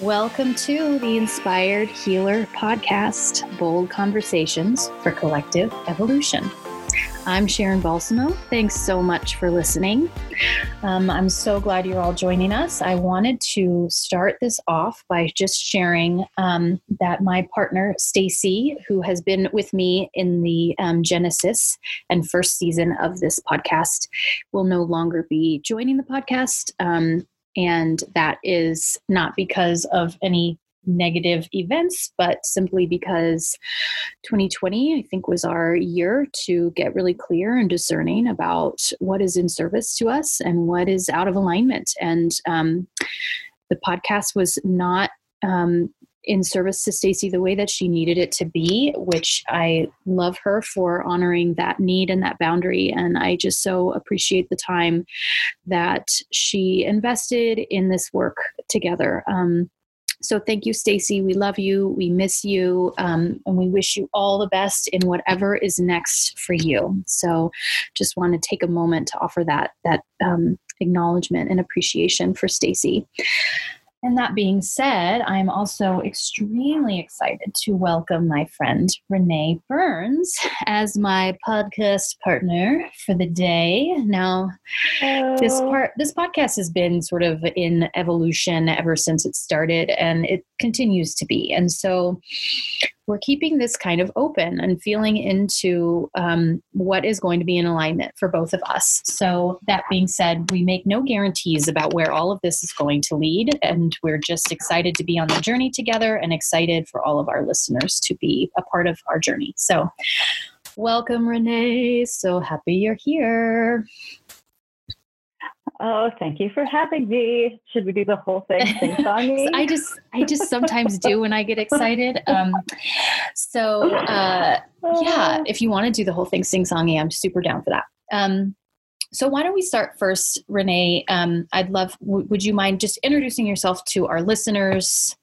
Welcome to the Inspired Healer Podcast Bold Conversations for Collective Evolution. I'm Sharon Balsamo. Thanks so much for listening. Um, I'm so glad you're all joining us. I wanted to start this off by just sharing um, that my partner, Stacy, who has been with me in the um, Genesis and first season of this podcast, will no longer be joining the podcast. And that is not because of any negative events, but simply because 2020, I think, was our year to get really clear and discerning about what is in service to us and what is out of alignment. And um, the podcast was not. Um, in service to Stacy the way that she needed it to be, which I love her for honoring that need and that boundary. And I just so appreciate the time that she invested in this work together. Um, so thank you, Stacy. We love you. We miss you, um, and we wish you all the best in whatever is next for you. So, just want to take a moment to offer that that um, acknowledgement and appreciation for Stacy. And that being said, I'm also extremely excited to welcome my friend Renee Burns as my podcast partner for the day. Now, Hello. this part this podcast has been sort of in evolution ever since it started and it continues to be. And so we're keeping this kind of open and feeling into um, what is going to be in alignment for both of us. So, that being said, we make no guarantees about where all of this is going to lead. And we're just excited to be on the journey together and excited for all of our listeners to be a part of our journey. So, welcome, Renee. So happy you're here. Oh, thank you for having me. Should we do the whole thing sing songy? I just I just sometimes do when I get excited. Um, so uh, yeah, if you want to do the whole thing sing songy, I'm super down for that. Um, so why don't we start first, Renee? Um, I'd love. W- would you mind just introducing yourself to our listeners?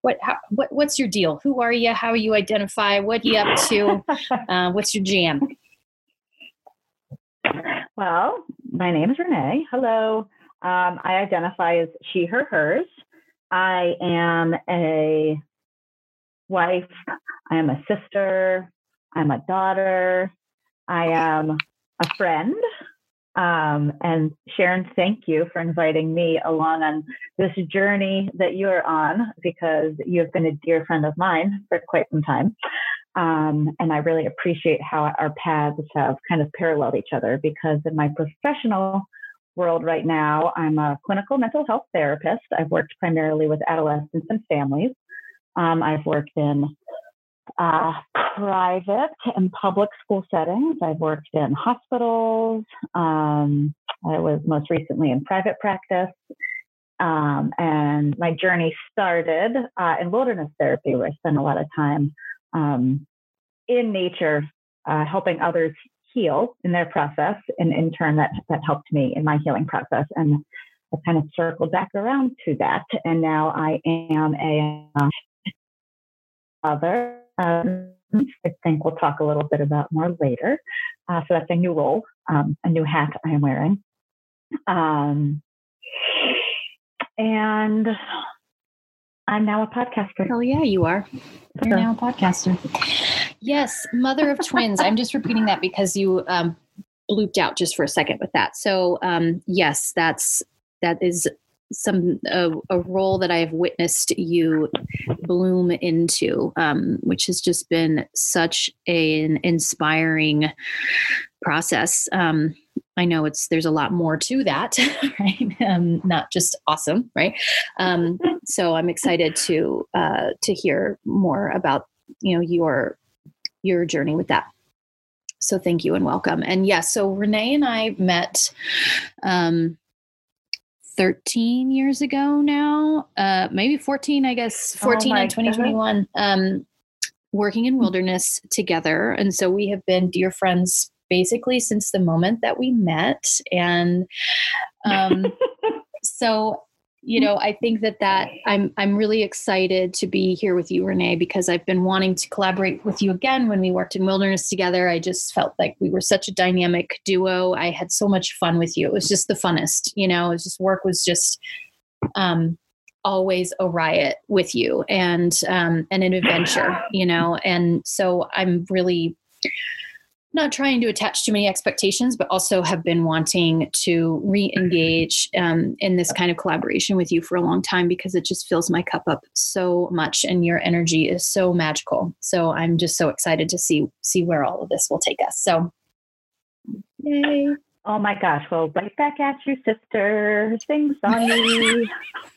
What, how, what what's your deal? Who are you? How you identify? What are you up to? Uh, what's your jam? Well, my name is Renee. Hello. Um, I identify as she, her, hers. I am a wife. I am a sister. I'm a daughter. I am a friend. Um, and Sharon, thank you for inviting me along on this journey that you are on because you have been a dear friend of mine for quite some time. Um, and I really appreciate how our paths have kind of paralleled each other because in my professional world right now, I'm a clinical mental health therapist. I've worked primarily with adolescents and families. Um, I've worked in uh, private and public school settings. I've worked in hospitals. Um, I was most recently in private practice. Um, and my journey started uh, in wilderness therapy, where I spent a lot of time um, in nature, uh, helping others heal in their process. And in turn, that, that helped me in my healing process. And I kind of circled back around to that. And now I am a uh, other. Um, I think we'll talk a little bit about more later. Uh, so that's a new role, um, a new hat I am wearing. Um, and I'm now a podcaster. Oh yeah, you are. You're now a podcaster. Yes, mother of twins. I'm just repeating that because you um, blooped out just for a second with that. So um, yes, that's that is some uh, a role that I've witnessed you bloom into, um, which has just been such an inspiring process. Um, I know it's there's a lot more to that, right? Um, not just awesome, right? Um, so I'm excited to uh, to hear more about you know your your journey with that. So thank you and welcome. And yes, yeah, so Renee and I met um, 13 years ago now, uh, maybe 14, I guess, 14 oh in 2021, um, working in wilderness together. And so we have been dear friends basically since the moment that we met. And um, so you know i think that that i'm i'm really excited to be here with you renee because i've been wanting to collaborate with you again when we worked in wilderness together i just felt like we were such a dynamic duo i had so much fun with you it was just the funnest you know it was just work was just um always a riot with you and um, and an adventure, you know. And so I'm really not trying to attach too many expectations, but also have been wanting to re-engage um, in this kind of collaboration with you for a long time because it just fills my cup up so much, and your energy is so magical. So I'm just so excited to see see where all of this will take us. So, yay! Oh my gosh. Well, right back at you, sister. Sing songy.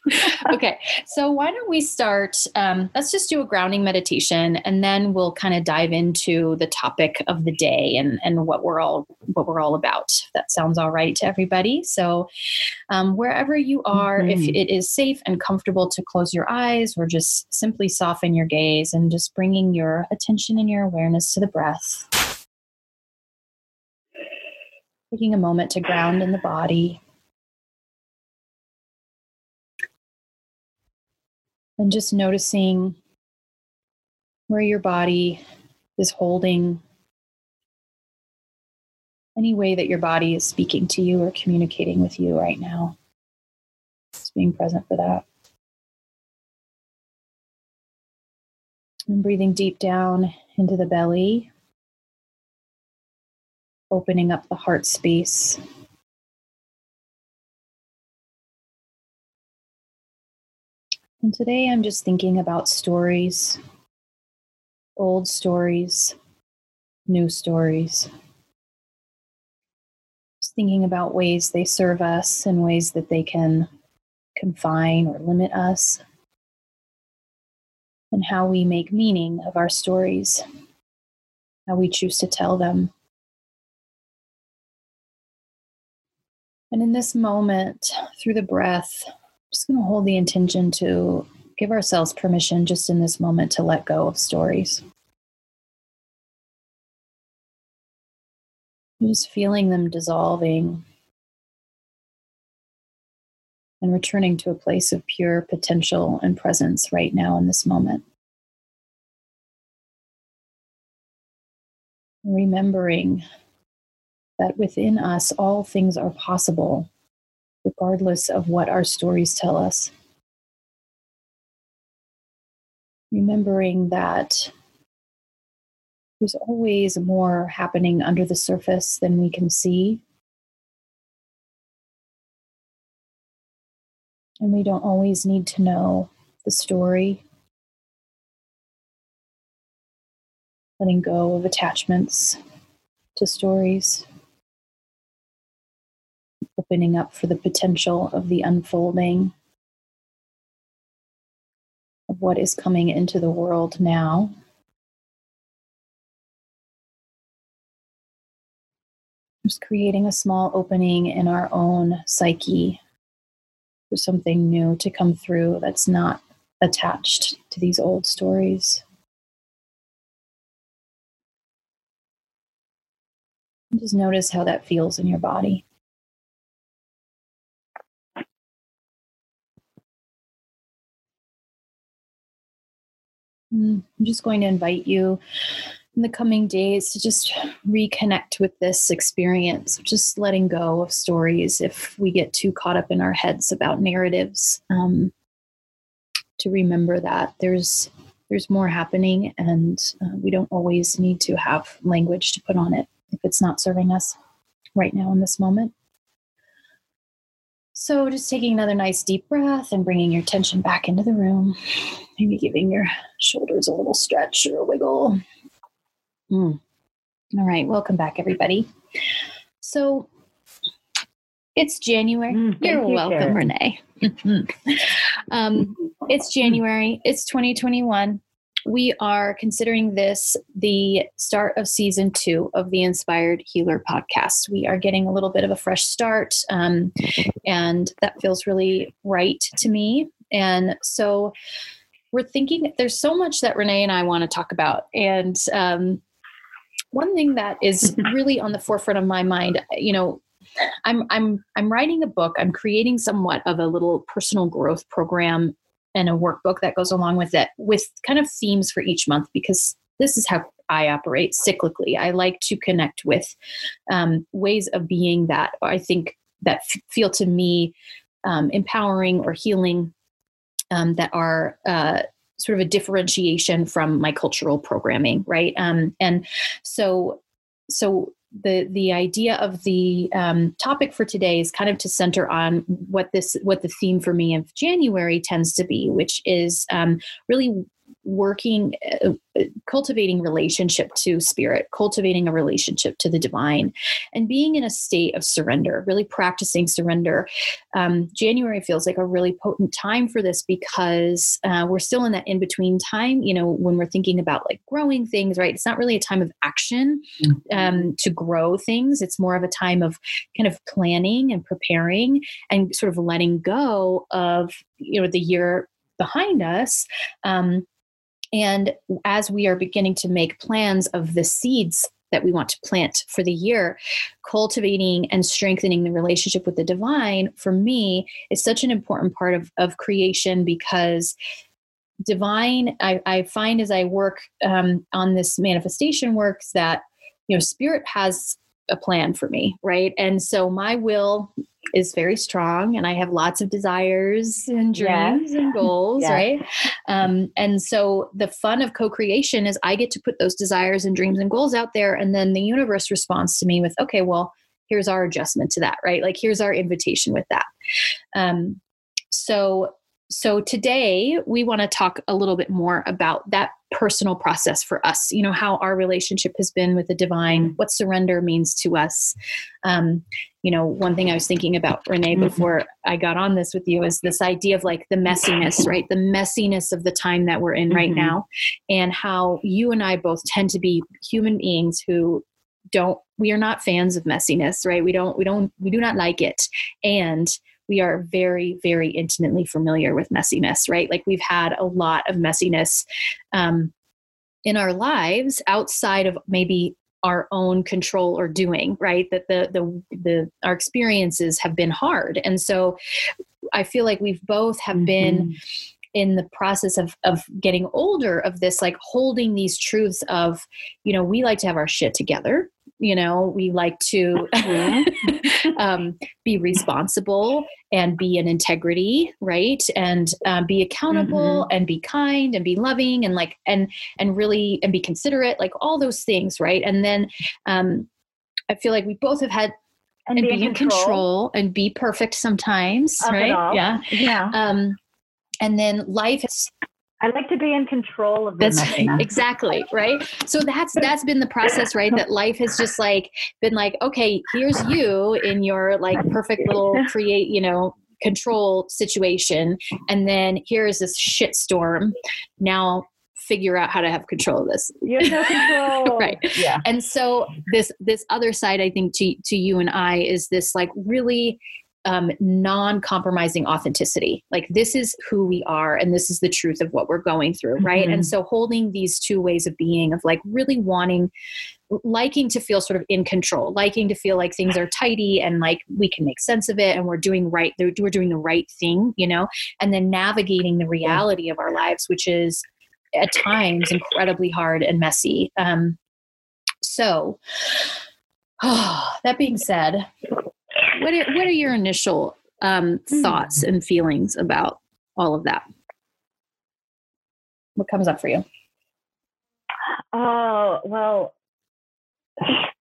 okay. So why don't we start? Um, let's just do a grounding meditation and then we'll kind of dive into the topic of the day and, and what we're all what we're all about. That sounds all right to everybody. So um, wherever you are, mm-hmm. if it is safe and comfortable to close your eyes or just simply soften your gaze and just bringing your attention and your awareness to the breath taking a moment to ground in the body. And just noticing where your body is holding any way that your body is speaking to you or communicating with you right now. Just being present for that. And breathing deep down into the belly opening up the heart space. And today I'm just thinking about stories, old stories, new stories. Just thinking about ways they serve us and ways that they can confine or limit us, and how we make meaning of our stories, how we choose to tell them. And in this moment, through the breath, I'm just going to hold the intention to give ourselves permission just in this moment to let go of stories. Just feeling them dissolving and returning to a place of pure potential and presence right now in this moment. Remembering that within us all things are possible, regardless of what our stories tell us. Remembering that there's always more happening under the surface than we can see. And we don't always need to know the story. Letting go of attachments to stories opening up for the potential of the unfolding of what is coming into the world now. Just creating a small opening in our own psyche for something new to come through that's not attached to these old stories. just notice how that feels in your body. I'm just going to invite you in the coming days to just reconnect with this experience, just letting go of stories if we get too caught up in our heads about narratives. Um, to remember that there's there's more happening, and uh, we don't always need to have language to put on it if it's not serving us right now in this moment. So, just taking another nice deep breath and bringing your attention back into the room. Maybe giving your shoulders a little stretch or a wiggle. Mm. All right, welcome back, everybody. So, it's January. Mm, You're you, welcome, Karen. Renee. um, it's January. It's 2021 we are considering this the start of season two of the Inspired Healer podcast. We are getting a little bit of a fresh start, um, and that feels really right to me. And so we're thinking there's so much that Renee and I want to talk about. And um, one thing that is really on the forefront of my mind, you know, I'm I'm I'm writing a book. I'm creating somewhat of a little personal growth program and a workbook that goes along with it with kind of themes for each month because this is how I operate cyclically. I like to connect with um, ways of being that I think that f- feel to me um, empowering or healing um, that are uh, sort of a differentiation from my cultural programming, right? Um, and so, so the the idea of the um, topic for today is kind of to center on what this what the theme for me of January tends to be, which is um, really working uh, cultivating relationship to spirit cultivating a relationship to the divine and being in a state of surrender really practicing surrender. Um, january feels like a really potent time for this because uh, we're still in that in between time you know when we're thinking about like growing things right? It's not really a time of action mm-hmm. um, to grow things. It's more of a time of kind of planning and preparing and sort of letting go of you know the year behind us um, and as we are beginning to make plans of the seeds that we want to plant for the year, cultivating and strengthening the relationship with the divine for me is such an important part of, of creation because divine, I, I find as I work um, on this manifestation works that, you know, spirit has a plan for me, right? And so my will is very strong and I have lots of desires and dreams and goals, right? Um, and so the fun of co creation is I get to put those desires and dreams and goals out there, and then the universe responds to me with, okay, well, here's our adjustment to that, right? Like, here's our invitation with that. Um, so so today we want to talk a little bit more about that personal process for us you know how our relationship has been with the divine what surrender means to us um, you know one thing i was thinking about renee mm-hmm. before i got on this with you is this idea of like the messiness right the messiness of the time that we're in right mm-hmm. now and how you and i both tend to be human beings who don't we are not fans of messiness right we don't we don't we do not like it and we are very, very intimately familiar with messiness, right? Like we've had a lot of messiness um, in our lives outside of maybe our own control or doing right that the the the our experiences have been hard and so i feel like we've both have mm-hmm. been in the process of of getting older of this like holding these truths of you know we like to have our shit together you know we like to mm-hmm. um, be responsible and be in integrity right and um, be accountable mm-hmm. and be kind and be loving and like and and really and be considerate like all those things right and then um, i feel like we both have had and, and be, in control. control. and be perfect sometimes right yeah yeah um and then life has I like to be in control of that's exactly right. So that's that's been the process, right? That life has just like been like, okay, here's you in your like perfect little create, you know, control situation, and then here is this shit storm. Now figure out how to have control of this. You have no control. right. Yeah. And so this this other side, I think, to to you and I is this like really um, non-compromising authenticity. Like this is who we are and this is the truth of what we're going through right? Mm-hmm. and so holding these two ways of being of like really wanting liking to feel sort of in control liking to feel like things are tidy and like we can make sense of it and we're doing right we're doing the right thing you know? And then navigating the reality of our lives which is at times incredibly hard and messy. Um, so oh, that being said what are, what are your initial um, hmm. thoughts and feelings about all of that? What comes up for you? Oh, well,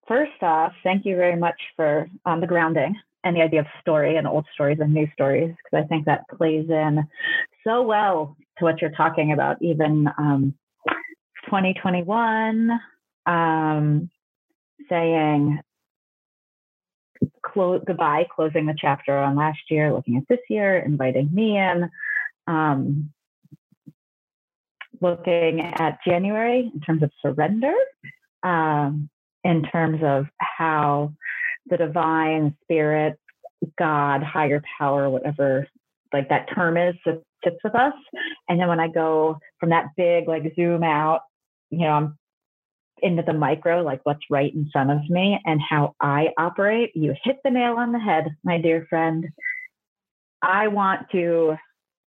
first off, thank you very much for um, the grounding and the idea of story and old stories and new stories, because I think that plays in so well to what you're talking about, even um, 2021, um, saying goodbye, closing the chapter on last year, looking at this year, inviting me in, um, looking at January in terms of surrender, um, in terms of how the divine spirit, God, higher power, whatever like that term is, sits with us. And then when I go from that big like zoom out, you know, I'm into the micro, like what's right in front of me and how I operate, you hit the nail on the head, my dear friend. I want to,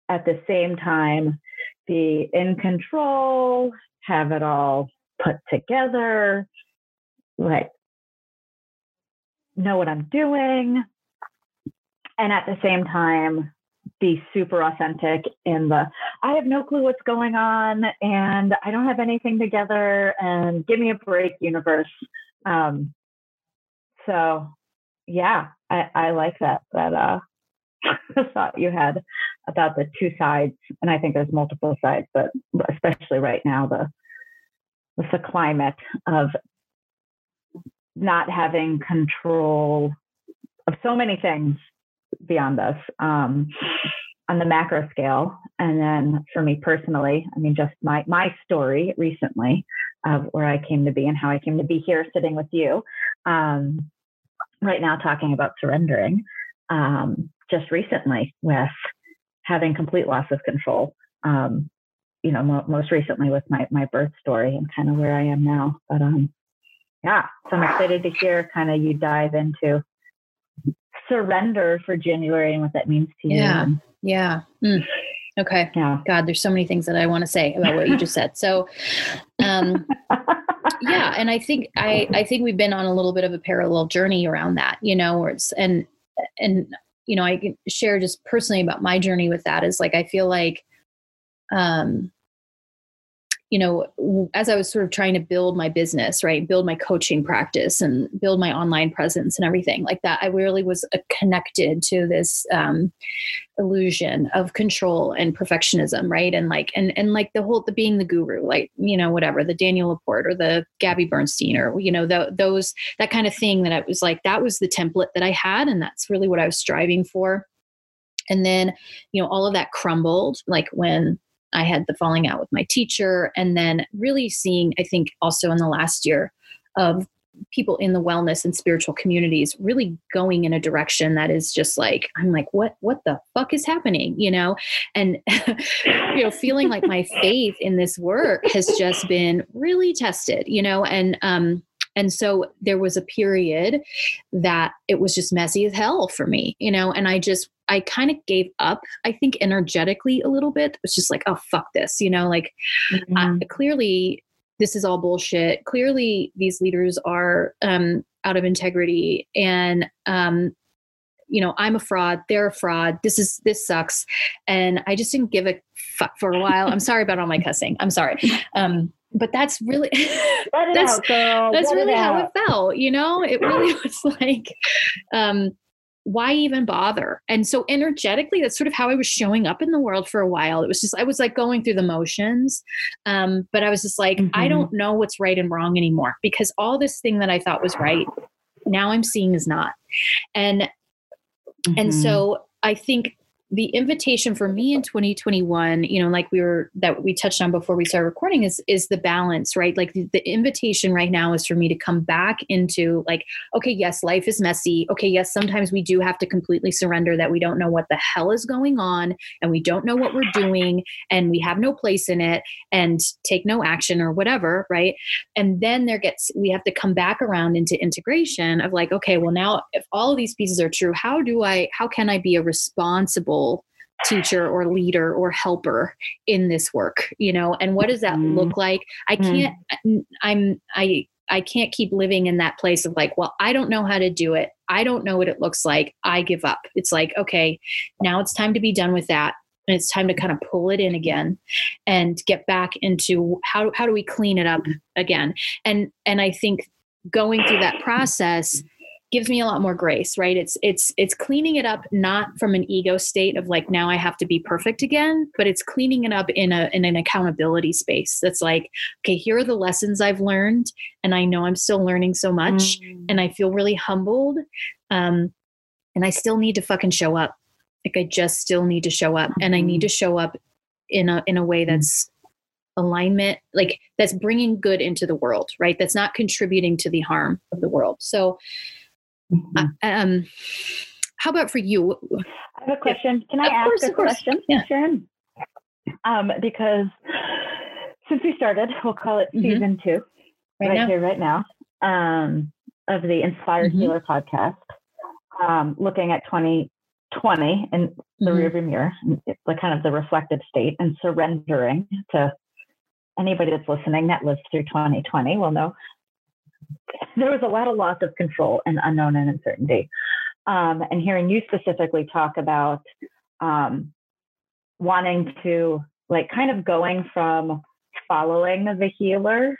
at the same time, be in control, have it all put together, like know what I'm doing, and at the same time, be super authentic in the I have no clue what's going on and I don't have anything together and give me a break universe. Um, so yeah, I, I like that that uh thought you had about the two sides. And I think there's multiple sides, but especially right now the with the climate of not having control of so many things beyond this um, on the macro scale. And then for me personally, I mean, just my my story recently of where I came to be and how I came to be here sitting with you. Um, right now, talking about surrendering. Um, just recently with having complete loss of control. Um, you know, mo- most recently with my my birth story and kind of where I am now. But um, yeah, so I'm excited to hear kind of you dive into surrender for January and what that means to you. Yeah. Yeah. Mm. Okay. Yeah. God, there's so many things that I want to say about what you just said. So, um, yeah, and I think I I think we've been on a little bit of a parallel journey around that, you know, where it's and and you know I can share just personally about my journey with that is like I feel like, um, you know, as I was sort of trying to build my business, right, build my coaching practice and build my online presence and everything like that, I really was uh, connected to this um, illusion of control and perfectionism, right, and like and and like the whole the being the guru, like you know whatever the Danielle LaPorte or the Gabby Bernstein or you know the, those that kind of thing that I was like that was the template that I had, and that's really what I was striving for. And then, you know, all of that crumbled, like when I had the falling out with my teacher, and then really seeing, I think, also in the last year of people in the wellness and spiritual communities really going in a direction that is just like i'm like what what the fuck is happening? You know? And you know feeling like my faith in this work has just been really tested you know? And um and so there was a period that it was just messy as hell for me you know and i just I kind of gave up, I think, energetically a little bit. It was just like, oh, fuck this, you know, like mm-hmm. clearly this is all bullshit. Clearly these leaders are um, out of integrity and, um, you know, I'm a fraud. They're a fraud. This is this sucks, and I just didn't give a fuck for a while. I'm sorry about all my cussing. I'm sorry, um, but that's really that's out, that's Let really it how it felt. You know, it really was like, um, why even bother? And so energetically, that's sort of how I was showing up in the world for a while. It was just, I was like going through the motions. Um, but I was just like, mm-hmm. I don't know what's right and wrong anymore because all this thing that I thought was right, now I'm seeing is not. And, mm-hmm. and so I think the invitation for me in 2021 you know like we were that we touched on before we started recording is is the balance right? Like the, the, invitation right now is for me to come back into like okay yes life is messy. Okay yes sometimes we do have to completely surrender that we don't know what the hell is going on and we don't know what we're doing and we have no place in it and take no action or whatever right? And then there gets we have to come back around into integration of like okay well now if all of these pieces are true how do i how can i be a responsible teacher or leader or helper in this work you know? And what does that mm. look like? I mm. can't mm. i'm i i can't keep living in that place of like well i don't know how to do it. I don't know what it looks like. I give up. It's like okay now it's time to be done with that. And it's time to kind of pull it in again and get back into how how do we clean it up again? And and i think going through that process gives me a lot more grace right? It's it's it's cleaning it up not from an ego state of like now i have to be perfect again but it's cleaning it up in a in an accountability space that's like okay here are the lessons i've learned and i know i'm still learning so much mm. and i feel really humbled um and i still need to fucking show up. Like i just still need to show up and i need to show up in a in a way that's alignment like that's bringing good into the world right? That's not contributing to the harm of the world. So Mm-hmm. um, how about for you? I have a question. Can I of ask course, a question, yeah. Sharon? Um, because since we started, we'll call it mm-hmm. season two, right, right here, right now, um, of the Inspired mm-hmm. Healer podcast, um, looking at 2020 and the mm-hmm. rearview mirror, the kind of the reflective state, and surrendering to anybody that's listening that lived through 2020 will know there was a lot of loss of control and unknown and uncertainty. Um, and hearing you specifically talk about um, wanting to like kind of going from following the healer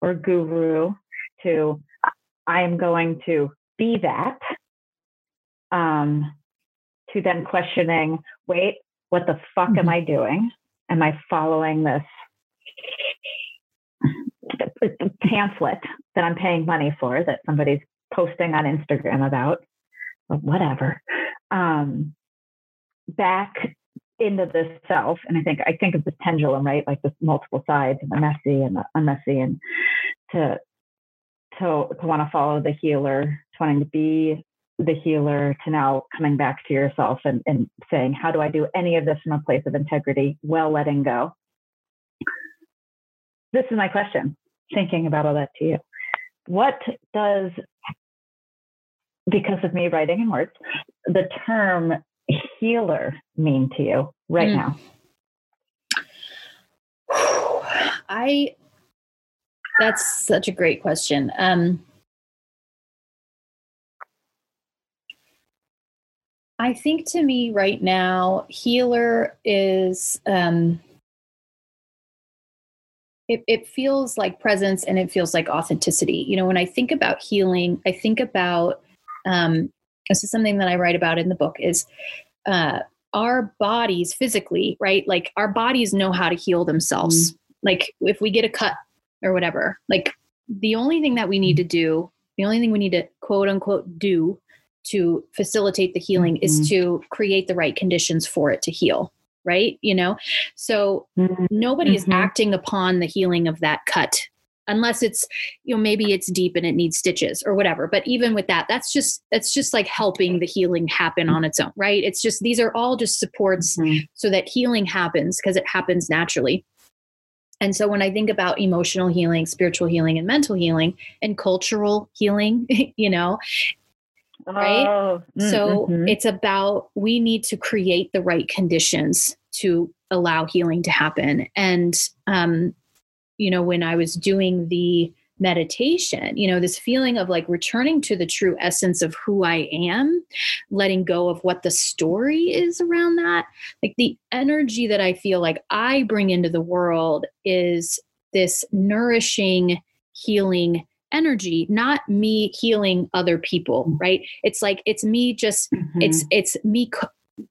or guru to I'm going to be that, um, to then questioning, wait, what the fuck mm-hmm. am I doing? Am I following this pamphlet that I'm paying money for that somebody's posting on Instagram about? Whatever. Um, back into the self, and I think I think of the pendulum, right? Like the multiple sides, and the messy and the unmessy, and to to to want to follow the healer, to wanting to be the healer, to now coming back to yourself and, and saying, how do I do any of this from a place of integrity, well letting go? This is my question, thinking about all that to you. What does, because of me writing in words, the term healer mean to you right mm. now? I that's such a great question. Um, I think to me right now, healer is um, it, it feels like presence and it feels like authenticity. You know, when I think about healing, I think about um, this is something that I write about in the book is uh, our bodies physically, right? Like our bodies know how to heal themselves. Mm. Like if we get a cut or whatever, like the only thing that we need to do, the only thing we need to quote unquote do to facilitate the healing mm-hmm. is to create the right conditions for it to heal right you know so mm-hmm. nobody is mm-hmm. acting upon the healing of that cut unless it's you know maybe it's deep and it needs stitches or whatever but even with that that's just that's just like helping the healing happen on its own right it's just these are all just supports mm-hmm. so that healing happens because it happens naturally and so when i think about emotional healing spiritual healing and mental healing and cultural healing you know right oh, mm, so mm-hmm. it's about we need to create the right conditions to allow healing to happen and um you know, when I was doing the meditation, you know, this feeling of like returning to the true essence of who I am, letting go of what the story is around that. Like the energy that I feel like I bring into the world is this nourishing, healing energy not me healing other people right it's like it's me just mm-hmm. it's it's me co-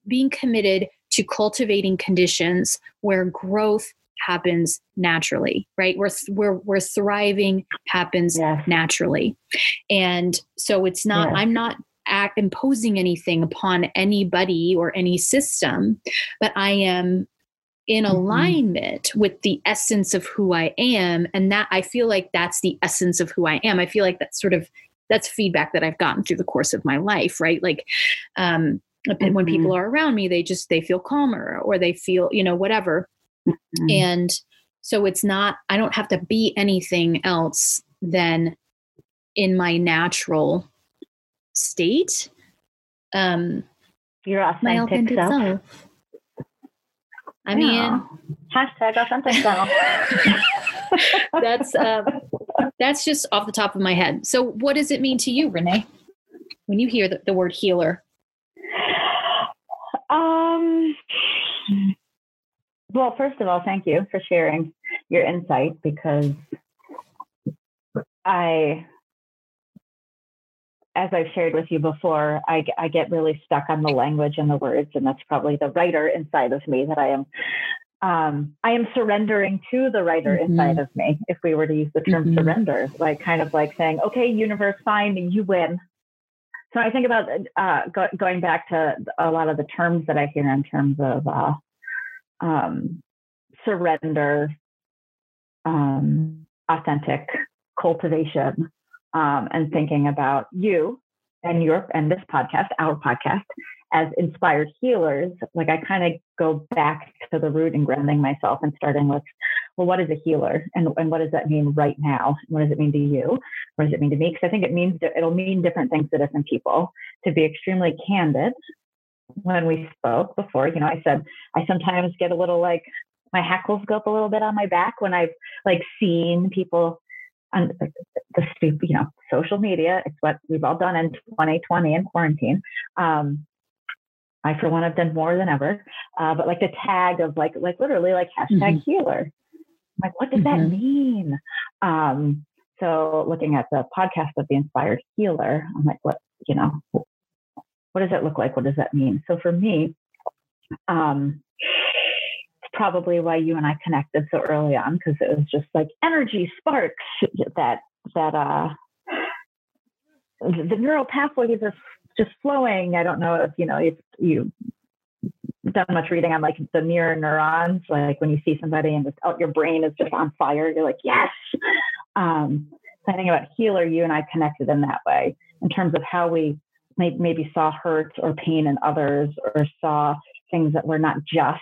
being committed to cultivating conditions where growth happens naturally right where where where thriving happens yes. naturally and so it's not yes. i'm not act, imposing anything upon anybody or any system but i am in mm-hmm. alignment mm-hmm. with the essence of who i am and that i feel like that's the essence of who i am i feel like that's sort of that's feedback that i've gotten through the course of my life right like um mm-hmm. when people are around me they just they feel calmer or they feel you know whatever Mm-hmm. And so it's not, I don't have to be anything else than in my natural state. Um, Your authentic, my authentic self. self. I mean, hashtag authentic self. that's um, that's just off the top of my head. So, what does it mean to you, Renee, when you hear the, the word healer? Um, well, first of all, thank you for sharing your insight because I, as I've shared with you before, I, I get really stuck on the language and the words, and that's probably the writer inside of me that I am. Um, I am surrendering to the writer mm-hmm. inside of me. If we were to use the term mm-hmm. surrender, like kind of like saying, "Okay, universe, fine, you win." So I think about uh, go, going back to a lot of the terms that I hear in terms of uh, um, surrender, um, authentic cultivation, um, and thinking about you and your and this podcast, our podcast, as inspired healers. Like I kind of go back to the root and grounding myself and starting with, well, what is a healer, and and what does that mean right now? What does it mean to you? What does it mean to me? Because I think it means it'll mean different things to different people. To be extremely candid when we spoke before, you know, I said I sometimes get a little like my hackles go up a little bit on my back when I've like seen people on the stupid, you know social media. It's what we've all done in 2020 and quarantine. Um, I, for one, have done more than ever. Uh, but like the tag of like, like literally like hashtag mm-hmm. healer. I'm like, what does mm-hmm. that mean? Um, so looking at the podcast of the inspired healer, I'm like, what, you know, what does that look like? What does that mean? So for me, um, probably why you and I connected so early on because it was just like energy sparks that that uh the neural pathways are just flowing. I don't know if you know if you done much reading on like the mirror neurons, like when you see somebody and just oh, your brain is just on fire, you're like, yes. Um, so I think about healer, you and I connected in that way in terms of how we may, maybe saw hurt or pain in others or saw things that were not just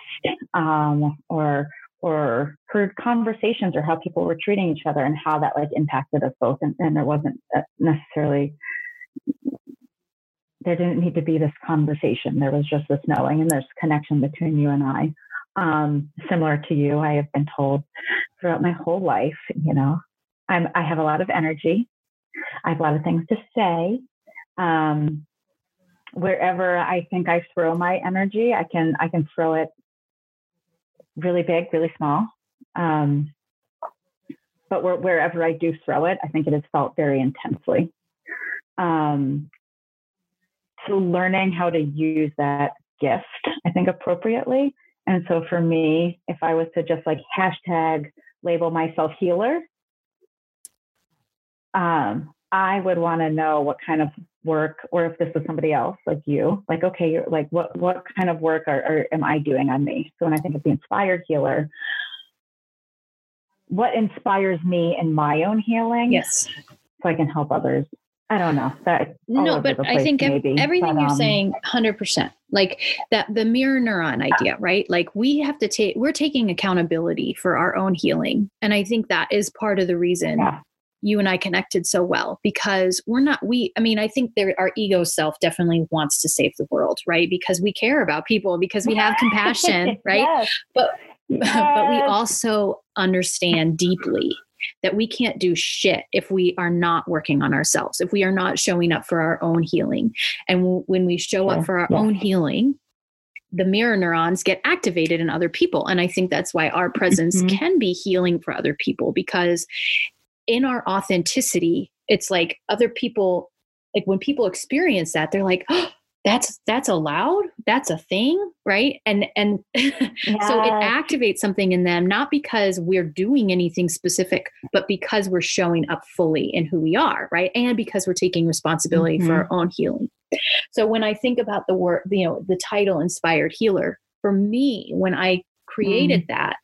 um, or or heard conversations or how people were treating each other and how that like impacted us both. And, and there wasn't uh, necessarily there didn't need to be this conversation. There was just this knowing and there's connection between you and i. Um, similar to you i have been told throughout my whole life you know i'm i have a lot of energy. I have a lot of things to say. Um, wherever I think I throw my energy, I can I can throw it really big, really small. Um, but where, wherever I do throw it, I think it is felt very intensely. Um, so learning how to use that gift, I think appropriately. And so for me, if I was to just like hashtag label myself healer, um, I would want to know what kind of work, or if this was somebody else like you, like, okay, you're like, what, what kind of work are, are, am I doing on me? So when I think of the inspired healer, what inspires me in my own healing? Yes. So I can help others. I don't know. That no, but I think maybe, everything but, you're um, saying, hundred percent, like that the mirror neuron idea, right? Like we have to take, we're taking accountability for our own healing, and I think that is part of the reason yeah you and I connected so well because we're not we I mean I think there our ego self definitely wants to save the world right because we care about people because we have compassion right yes. but yes. but we also understand deeply that we can't do shit if we are not working on ourselves if we are not showing up for our own healing and w- when we show up for our yeah. own healing the mirror neurons get activated in other people and i think that's why our presence mm-hmm. can be healing for other people because in our authenticity, it's like other people, like when people experience that, they're like, oh, that's that's allowed that's a thing right and and yes. so it activates something in them not because we're doing anything specific but because we're showing up fully in who we are right and because we're taking responsibility mm-hmm. for our own healing so when i think about the word you know the title inspired healer for me when i created mm. that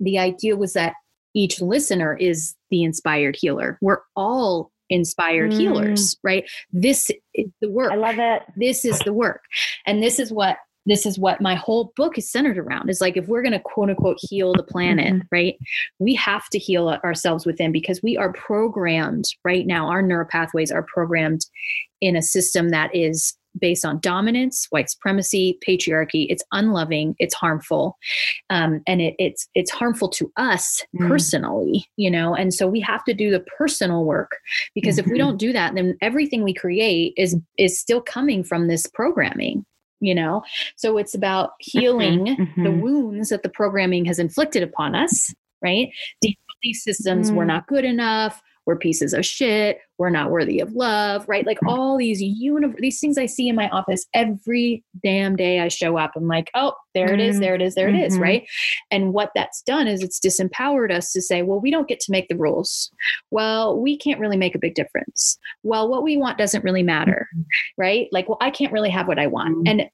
the idea was that each listener is the inspired healer. We're all inspired mm. healers, right? This is the work. I love it. This is the work. And this is what this is what my whole book is centered around is like if we're going to quote unquote heal the planet mm-hmm. right we have to heal ourselves within because we are programmed right now our neural pathways are programmed in a system that is based on dominance, white supremacy, patriarchy. It's unloving. It's harmful, um, and it, it's it's harmful to us mm. personally. You know, and so we have to do the personal work because mm-hmm. if we mm-hmm. don't do that, then everything we create is is still coming from this programming you know so it's about mm-hmm. healing mm-hmm. the wounds that the programming has inflicted upon us right these systems mm. were not good enough we're pieces of shit, we're not worthy of love, right? Like all these uni- these things I see in my office every damn day I show up. I'm like, oh, there it is, mm-hmm. there it is, there mm-hmm. it is, mm-hmm. right? And what that's done is it's disempowered us to say, well, we don't get to make the rules. Well, we can't really make a big difference. Well, what we want doesn't really matter, mm-hmm. right? Like, well, I can't really have what I want. Mm-hmm. And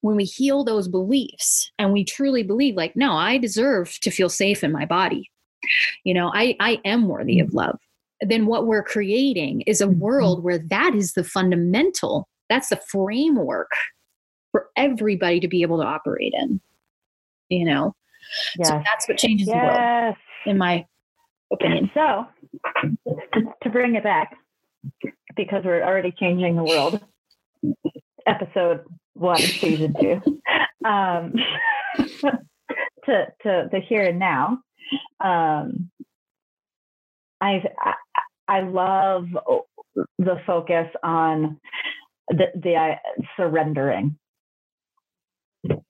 when we heal those beliefs and we truly believe like no i deserve to feel safe in my body you know i i am worthy of love then what we're creating is a mm-hmm. world where that is the fundamental, that's the framework for everybody to be able to operate in. You know? Yes. So that's what changes yes. the world, in my opinion. So to, to bring it back, because we're already changing the world, episode one, season two. Um, to to the here and now. Um, I, I love the focus on the, the uh, surrendering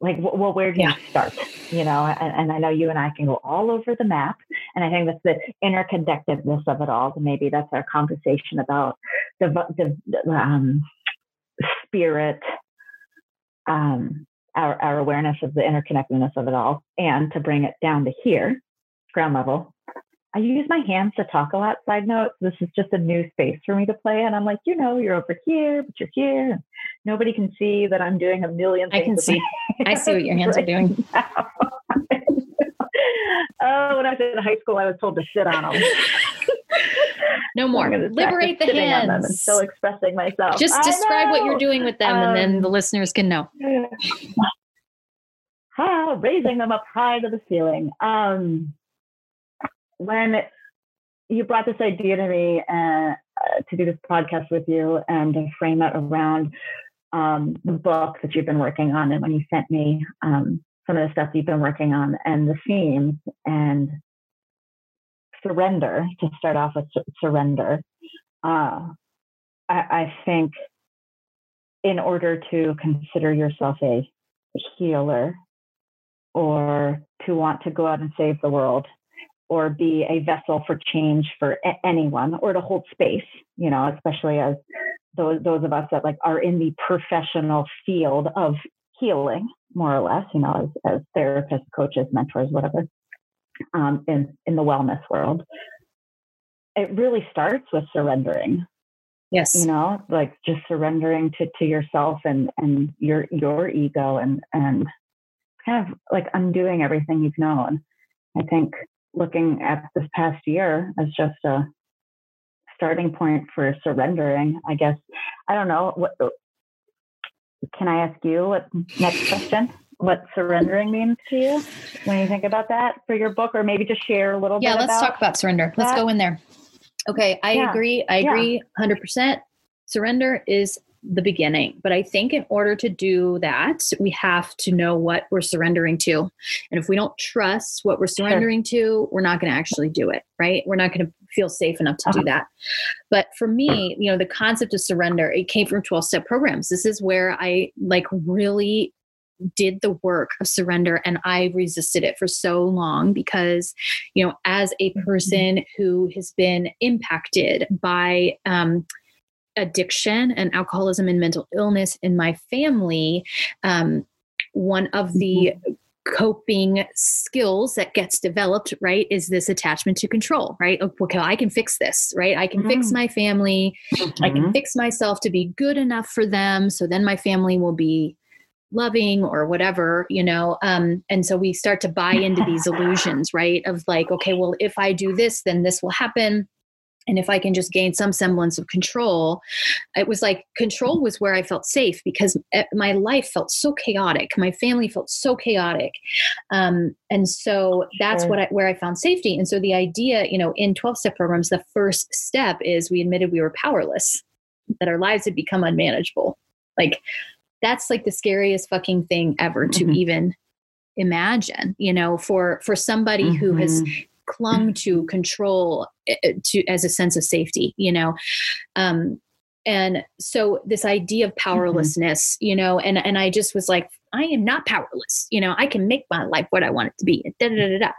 like well where do yeah. you start you know and, and, i know you and i can go all over the map and i think that's the interconnectedness of it all maybe that's our conversation about the, the um, spirit um, our, our awareness of the interconnectedness of it all and to bring it down to here ground level I use my hands to talk a lot. Side note, this is just a new space for me to play. And I'm like, you know, you're over here, but you're here. Nobody can see that I'm doing a million things. I can see. I see what your hands right are doing. oh, when I was in high school, I was told to sit on them. no more. Liberate the hands. I'm still expressing myself. Just describe what you're doing with them, um, and then the um, listeners can know. Ah, raising them up high to the ceiling. Um, when you brought this idea to me uh, to do this podcast with you and to frame it around um, the book that you've been working on, and when you sent me um, some of the stuff you've been working on and the themes and surrender to start off with surrender, uh, I, I think in order to consider yourself a healer or to want to go out and save the world or be a vessel for change for a- anyone or to hold space you know especially as those those of us that like are in the professional field of healing more or less you know as, as therapists coaches mentors whatever um, in in the wellness world it really starts with surrendering. Yes. You know like just surrendering to to yourself and and your your ego and and kind of like undoing everything you've known. I think looking at this past year as just a starting point for surrendering, I guess. I don't know. What uh, can I ask you? What next question? What surrendering means to you when you think about that for your book, or maybe just share a little yeah, bit. Yeah, let's talk about surrender. Let's go in there. Okay, I yeah. agree. I agree, hundred yeah. percent. Surrender is the beginning. But I think in order to do that, we have to know what we're surrendering to. And if we don't trust what we're surrendering to, we're not going to actually do it, right? We're not going to feel safe enough to do uh-huh. that. But for me, you know, the concept of surrender, it came from 12 step programs. This is where I like really did the work of surrender and I resisted it for so long because, you know, as a mm-hmm. person who has been impacted by um, addiction and alcoholism and mental illness in my family, um, one of the mm-hmm. coping skills that gets developed right is this attachment to control right okay i can fix this right i can mm-hmm. fix my family mm-hmm. i can mm-hmm. fix myself to be good enough for them so then my family will be loving or whatever you know um, and so we start to buy into these illusions right of like okay well if i do this then this will happen and if i can just gain some semblance of control it was like control was where i felt safe because my life felt so chaotic my family felt so chaotic um, and so that's sure. what I, where i found safety and so the idea you know in 12 step programs the first step is we admitted we were powerless that our lives had become unmanageable like that's like the scariest fucking thing ever to mm-hmm. even imagine you know for for somebody mm-hmm. who has mm-hmm clung to control eh, eh, to as a sense of safety you know um and so this idea of mm-hmm. powerlessness mm-hmm. you know and and i just was like I am not powerless. You know, I can make my life what I want it to be. Da, da, da, da.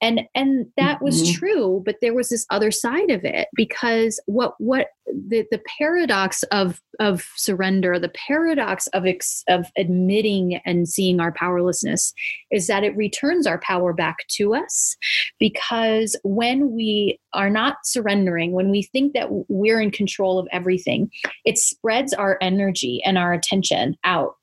And and that mm-hmm. was true, but there was this other side of it because what what the the paradox of of surrender, the paradox of ex, of admitting and seeing our powerlessness is that it returns our power back to us because when we are not surrendering, when we think that we're in control of everything, it spreads our energy and our attention out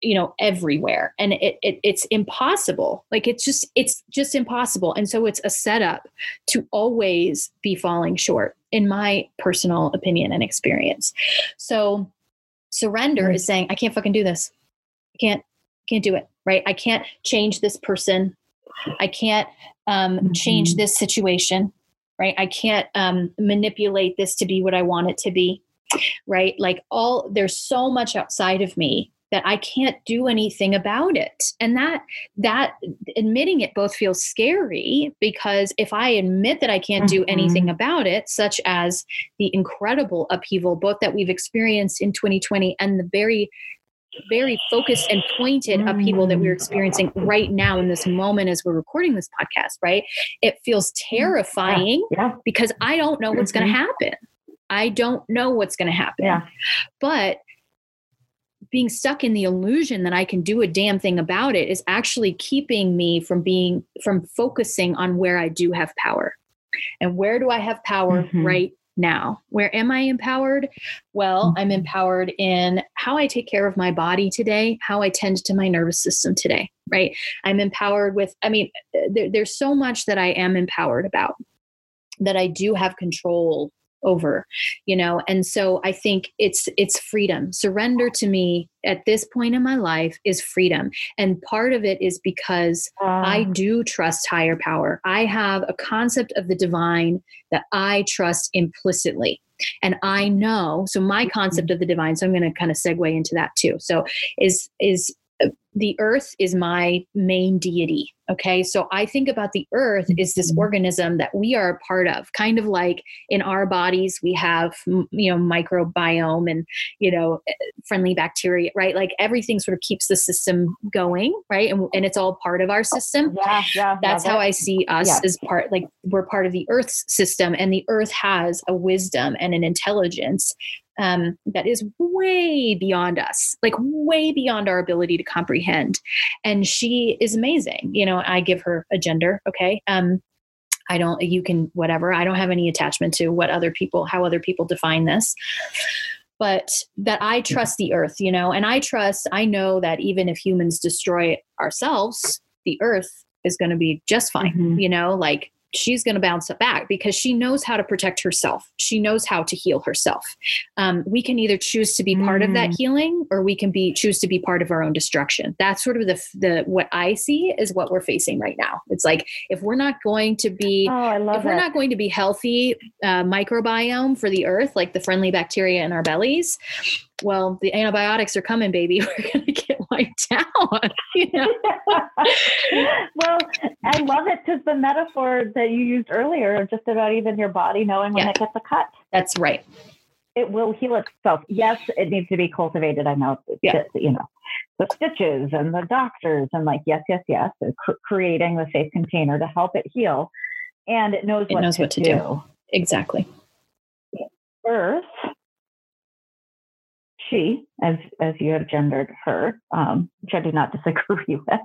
you know everywhere. And it, it it's impossible. Like it's just it's just impossible. And so it's a setup to always be falling short in my personal opinion and experience. So surrender mm-hmm. is saying i can't fucking do this. I can't can't do it right? I can't change this person. I can't um, mm-hmm. change this situation right? I can't um, manipulate this to be what i want it to be right? Like all there's so much outside of me that I can't do anything about it. And that that admitting it both feels scary because if I admit that I can't do mm-hmm. anything about it, such as the incredible upheaval both that we've experienced in 2020 and the very very focused and pointed mm. upheaval that we're experiencing right now in this moment as we're recording this podcast, right? It feels terrifying yeah. Yeah. because I don't know what's mm-hmm. going to happen. I don't know what's going to happen. Yeah. But being stuck in the illusion that I can do a damn thing about it is actually keeping me from being from focusing on where I do have power. And where do I have power mm-hmm. right now? Where am I empowered? Well, mm-hmm. I'm empowered in how I take care of my body today, how I tend to my nervous system today, right? I'm empowered with, I mean, there, there's so much that I am empowered about that I do have control over you know? And so i think it's it's freedom. Surrender to me at this point in my life is freedom. And part of it is because i ah. do trust higher power. I have a concept of the divine that i trust implicitly. And i know so my mm-hmm. concept of the divine so i'm going to kind of segue into that too. So is is the earth is my main deity. Okay. So I think about the earth is this mm-hmm. organism that we are a part of, kind of like in our bodies, we have, you know, microbiome and, you know, eh, friendly bacteria, right? Like everything sort of keeps the system going, right? And, and it's all part of our system. Yeah. Yeah. That's how I see us yeah. as part, like we're part of the earth's system and the earth has a wisdom and an intelligence um, that is way beyond us, like way beyond our ability to comprehend. And she is amazing. You know, I give her a gender. Okay. Um, I don't, you can, whatever. I don't have any attachment to what other people, how other people define this but that I trust the earth, you know, and I trust, I know that even if humans destroy ourselves, the earth is going to be just fine, mm-hmm. you know, like she's going to bounce it back because she knows how to protect herself. She knows how to heal herself. Um, we can either choose to be part mm. of that mm. healing, or we can be choose to be part of our own destruction. That's sort of the the what I see is what we're facing right now. It's like if we're not going to be, oh, if we're not going to be healthy uh, microbiome for the earth, like the friendly bacteria in our bellies, well, the antibiotics are coming, baby. We're going to get wiped out. You know? well, I love it because the metaphor that you used earlier, just about even your body knowing when yeah. it gets a cut. That's right. It will heal itself. Yes, it needs to be cultivated. I know, yeah. you know, the stitches and the doctors and like, yes, yes, yes, cr- creating the safe container to help it heal. And it knows, it what, knows to what to do. do. Exactly. Earth she, as as you have gendered her, um, which I do not disagree with,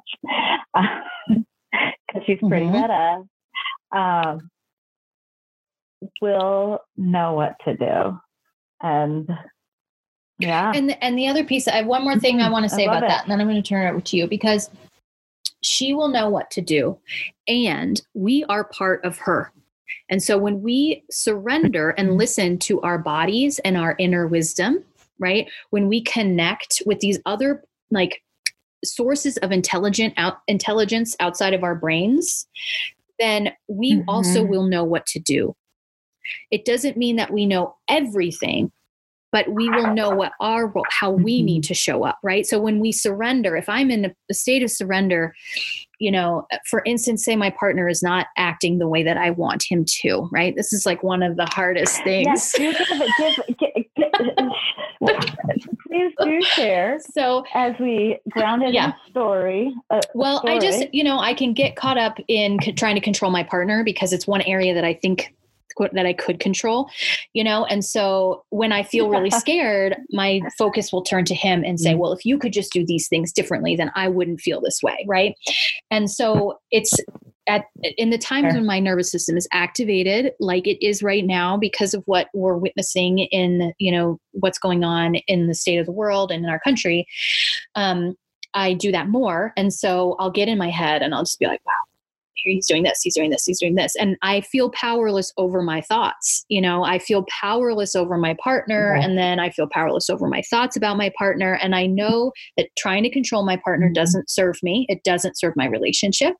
because she's pretty mm-hmm. meta, um, will know what to do, and yeah. And and the other piece, I have one more thing I mm-hmm. want to say about it. that, and then I'm going to turn it over to you because she will know what to do, and we are part of her. And so when we surrender and mm-hmm. listen to our bodies and our inner wisdom, right? When we connect with these other like sources of intelligent out, intelligence outside of our brains, then we mm-hmm. also will know what to do. It doesn't mean that we know everything, but we will know what our role, how we need mm-hmm. to show up, right? So when we surrender, if I'm in a state of surrender, you know, for instance, say my partner is not acting the way that I want him to, right? This is like one of the hardest things. Yes, give, give, give, please do share. So as we grounded yeah. in story. Uh, well, story. I just, you know, I can get caught up in c- trying to control my partner because it's one area that I think that I could control, you know? And so when I feel really scared, my focus will turn to him and say, mm-hmm. well, if you could just do these things differently, then I wouldn't feel this way. Right. And so it's, at in the times sure. when my nervous system is activated like it is right now because of what we're witnessing in you know what's going on in the state of the world and in our country um i do that more and so i'll get in my head and i'll just be like wow he's doing this, he's doing this, he's doing this. And I feel powerless over my thoughts. You know, I feel powerless over my partner, and then I feel powerless over my thoughts about my partner. And I know that trying to control my partner mm-hmm. doesn't serve me, it doesn't serve my relationship.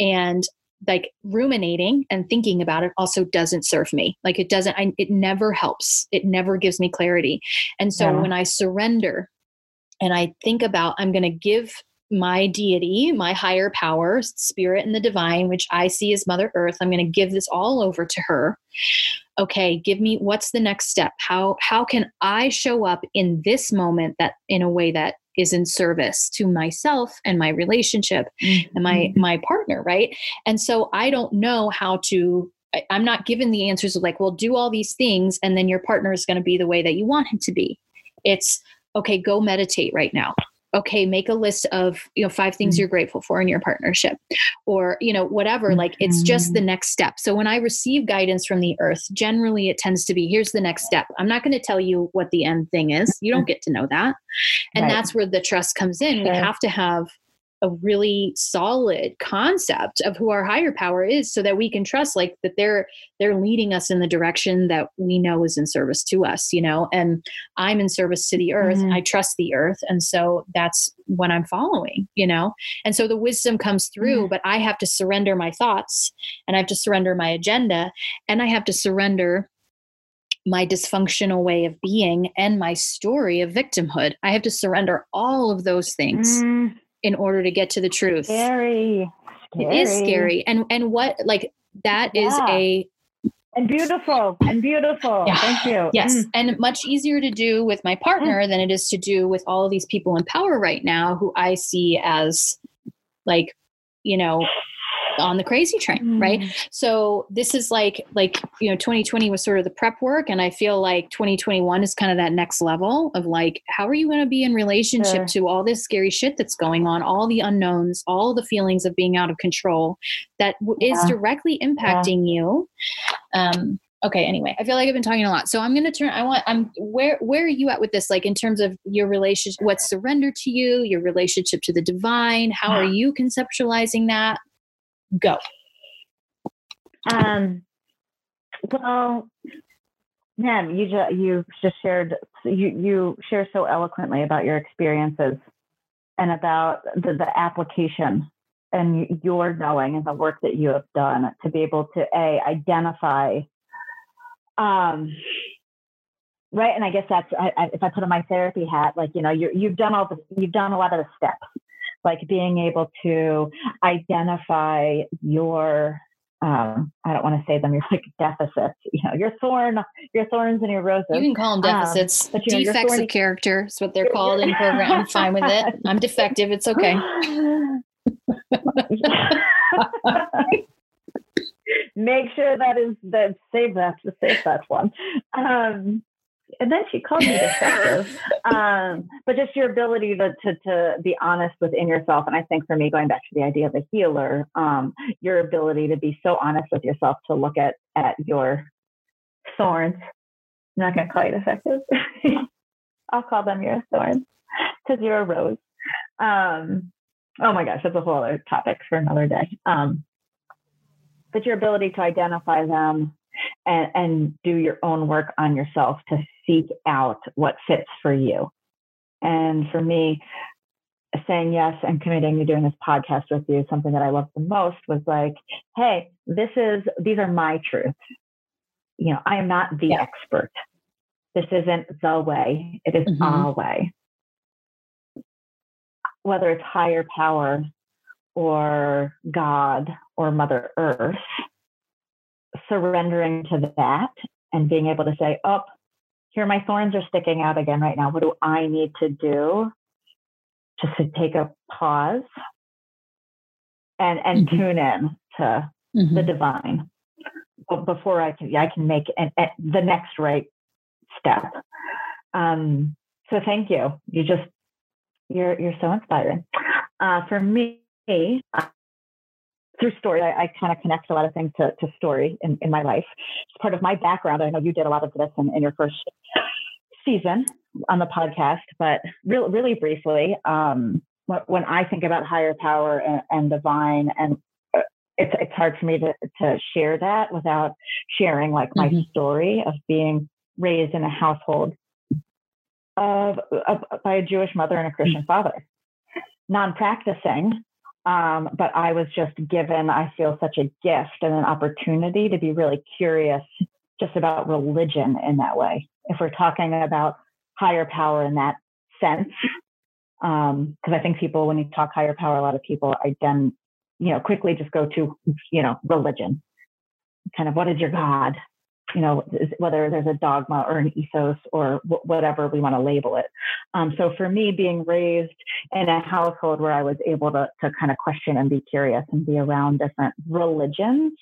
And like ruminating and thinking about it also doesn't serve me like it doesn't I, it never helps it never gives me clarity and so yeah. when i surrender and i think about i'm going to give my deity, my higher power, spirit and the divine, which I see as Mother Earth. I'm going to give this all over to her. Okay, give me what's the next step? How how can I show up in this moment that in a way that is in service to myself and my relationship mm-hmm. and my mm-hmm. my partner right and so i don't know how to I, i'm not given the answers of like well do all these things and then your partner is going to be the way that you want him to be it's okay go meditate right now okay make a list of you know five things mm-hmm. you're grateful for in your partnership or you know whatever like it's just the mm-hmm. next step so when i receive guidance from the earth generally it tends to be here's the next step i'm not going to tell you what the end thing is you don't get to know that and right. that's where the trust comes in sure. we have to have a really solid concept of who our higher power is so that we can trust like that they're they're leading us in the direction that we know is in service to us you know and i'm in service to the earth mm-hmm. i trust the earth and so that's what i'm following you know and so the wisdom comes through mm-hmm. but i have to surrender my thoughts and i have to surrender my agenda and i have to surrender my dysfunctional way of being and my story of victimhood. I have to surrender all of those things. Mm in order to get to the truth. Scary. scary. It is scary. And and what like that yeah. is a and beautiful and beautiful. Yeah. Thank you. Yes. Mm. And much easier to do with my partner mm. than it is to do with all of these people in power right now who I see as like, you know, on the crazy train mm. right so this is like like you know 2020 was sort of the prep work and i feel like 2021 is kind of that next level of like how are you going to be in relationship sure. to all this scary shit that's going on all the unknowns all the feelings of being out of control that yeah. is directly impacting yeah. you um okay anyway i feel like i've been talking a lot so i'm going to turn i want i'm where where are you at with this like in terms of your relationship what's surrender to you your relationship to the divine how are you conceptualizing that Go. Um, well, man, you just you just shared you you share so eloquently about your experiences and about the, the application and your knowing and the work that you have done to be able to a identify um right and i guess that's I, I, if i put on my therapy hat like you know you you've done all the you've done a lot of the steps like being able to identify your um, I don't want to say them, you're like deficits, you know, your thorn, your thorns and your roses. You can call them um, deficits. Um, but, you know, Defects of character is what they're called in program. I'm fine with it. I'm defective. It's okay. Make sure that is that save that to save that one. Um, and then she called me defective. um, but just your ability to, to, to be honest within yourself. And I think for me, going back to the idea of a healer, um, your ability to be so honest with yourself to look at at your thorns. I'm not going to call you defective. I'll call them your thorns because you're a rose. Um, oh my gosh, that's a whole other topic for another day. Um, but your ability to identify them and, and do your own work on yourself to seek out what fits for you. And for me, saying yes and committing to doing this podcast with you, something that I loved the most was like, hey, this is, these are my truths. You know, I am not the yeah. expert. This isn't the way, it is mm-hmm. our way. Whether it's higher power or God or Mother Earth, surrendering to that and being able to say, oh, here my thorns are sticking out again right now. What do I need to do? Just to take a pause and and mm-hmm. tune in to mm-hmm. the divine before I can I can make an, an, the next right step. Um, so thank you. You just you're you're so inspiring. Uh, for me, through story, I, I kind of connect a lot of things to, to story in, in my life. It's part of my background. I know you did a lot of this in, in your first season on the podcast, but really, really briefly, um, when I think about higher power and, and divine, and uh, it's it's hard for me to to share that without sharing like my mm-hmm. story of being raised in a household of, of by a Jewish mother and a Christian father, non-practicing, um, but I was just given, I feel, such a gift and an opportunity to be really curious just about religion in that way. If we're talking about higher power in that sense, because um, I think people, when you talk higher power, a lot of people then, you know, quickly just go to, you know, religion. Kind of what is your God? You know, whether there's a dogma or an ethos or w- whatever we want to label it. Um, so for me, being raised in a household where I was able to, to kind of question and be curious and be around different religions,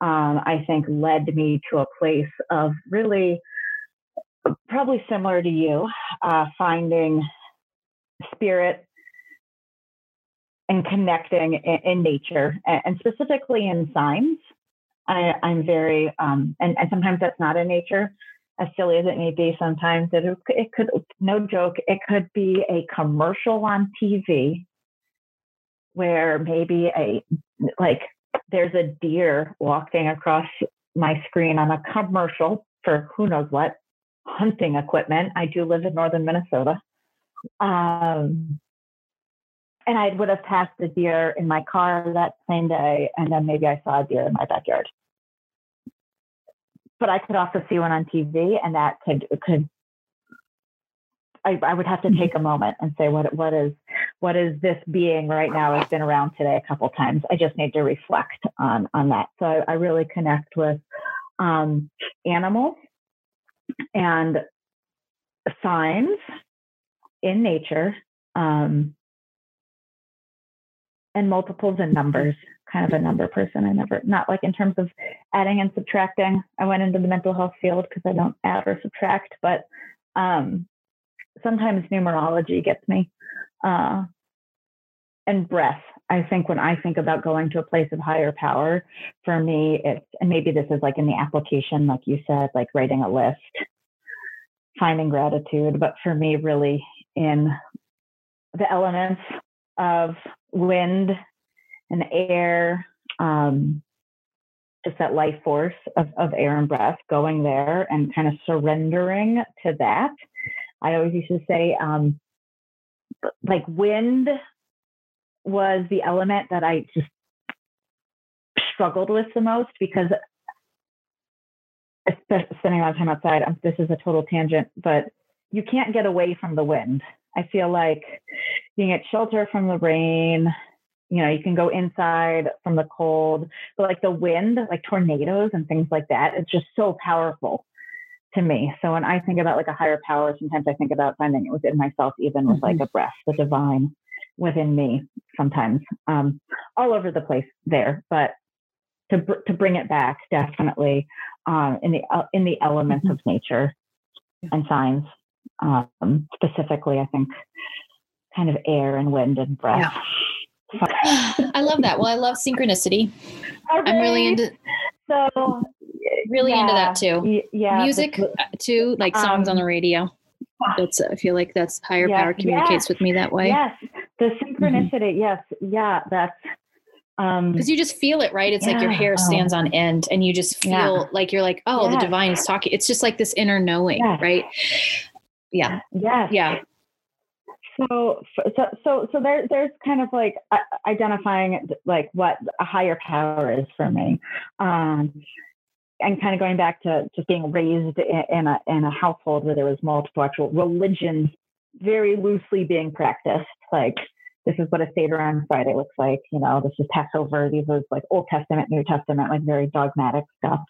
um, I think led me to a place of really probably similar to you, uh, finding spirit and connecting in, in nature and specifically in signs I, am very, um, and, and sometimes that's not in nature, as silly as it may be. Sometimes it, it could, no joke, it could be a commercial on TV where maybe a, like, there's a deer walking across my screen on a commercial for who knows what hunting equipment. I do live in northern Minnesota. Um, and I would have passed a deer in my car that same day, and then maybe I saw a deer in my backyard. But I could also see one on TV, and that could could I, I would have to take a moment and say what what is what is this being right now has been around today a couple times. I just need to reflect on on that. So I, I really connect with um, animals and signs in nature um, and multiples and numbers kind of a number person. I never not like in terms of adding and subtracting. I went into the mental health field because i don't add or subtract but um, sometimes numerology gets me uh, and breath. I think when i think about going to a place of higher power for me it's and maybe this is like in the application like you said like writing a list finding gratitude but for me really in the elements of wind and air, um, just that life force of, of air and breath going there and kind of surrendering to that. I always used to say, um, like wind was the element that I just struggled with the most because spending a lot of time outside, um, this is a total tangent, but you can't get away from the wind. I feel like you can get shelter from the rain. You know, you can go inside from the cold, but like the wind, like tornadoes and things like that, it's just so powerful to me. So when I think about like a higher power, sometimes I think about finding it within myself, even with mm-hmm. like a breath, the divine within me. Sometimes, um, all over the place there, but to to bring it back, definitely um, in the uh, in the elements mm-hmm. of nature and signs um, specifically, I think kind of air and wind and breath. Yeah. I love that. Well, I love synchronicity. I'm really into so really yeah, into that too. Yeah, music uh, too, like songs um, on the radio. That's I feel like that's higher power communicates yes, with me that way. Yes, the synchronicity. Mm-hmm. Yes, yeah, that's um because you just feel it right it's yeah. like your hair oh. stands on end and you just feel yeah. like you're like oh yes. the divine is talking it's just like this inner knowing yes. right yeah yeah yeah so so so so there there's kind of like uh, identifying like what a higher power is for me um and kind of going back to just being raised in, in a in a household where there was multiple actual religions very loosely being practiced like this is what a Seder on Friday looks like. You know, this is Passover. These are like Old Testament, New Testament, like very dogmatic stuff.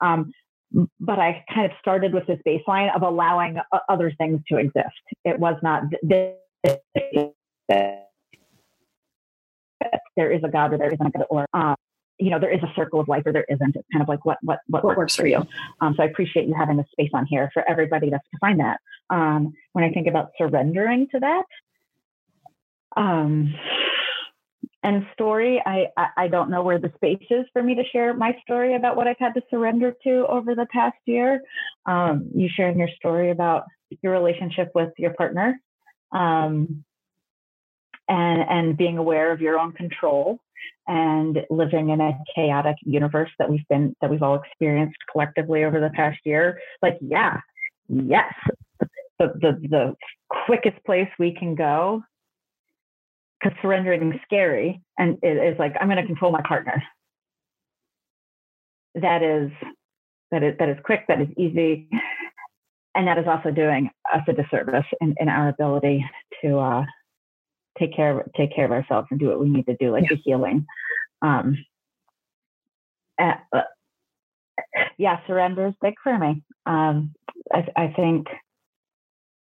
Um, but I kind of started with this baseline of allowing other things to exist. It was not this, there is a God or there isn't a God, or um, you know there is a circle of life or there isn't. It's kind of like what what what, what works for you. Um, so I appreciate you having the space on here for everybody that's to find that. Um, when I think about surrendering to that, um, and story I, I, don't know where the space is for me to share my story about what i've had to surrender to over the past year. Um, you sharing your story about your relationship with your partner um, and and being aware of your own control and living in a chaotic universe that we've been that we've all experienced collectively over the past year. Like yeah yes the the, the quickest place we can go because surrendering is scary and it is like i'm going to control my partner that is that is that is quick that is easy and that is also doing us a disservice in, in our ability to uh, take care of take care of ourselves and do what we need to do like yeah. the healing um, uh, yeah, surrender is big for me. Um, I, I think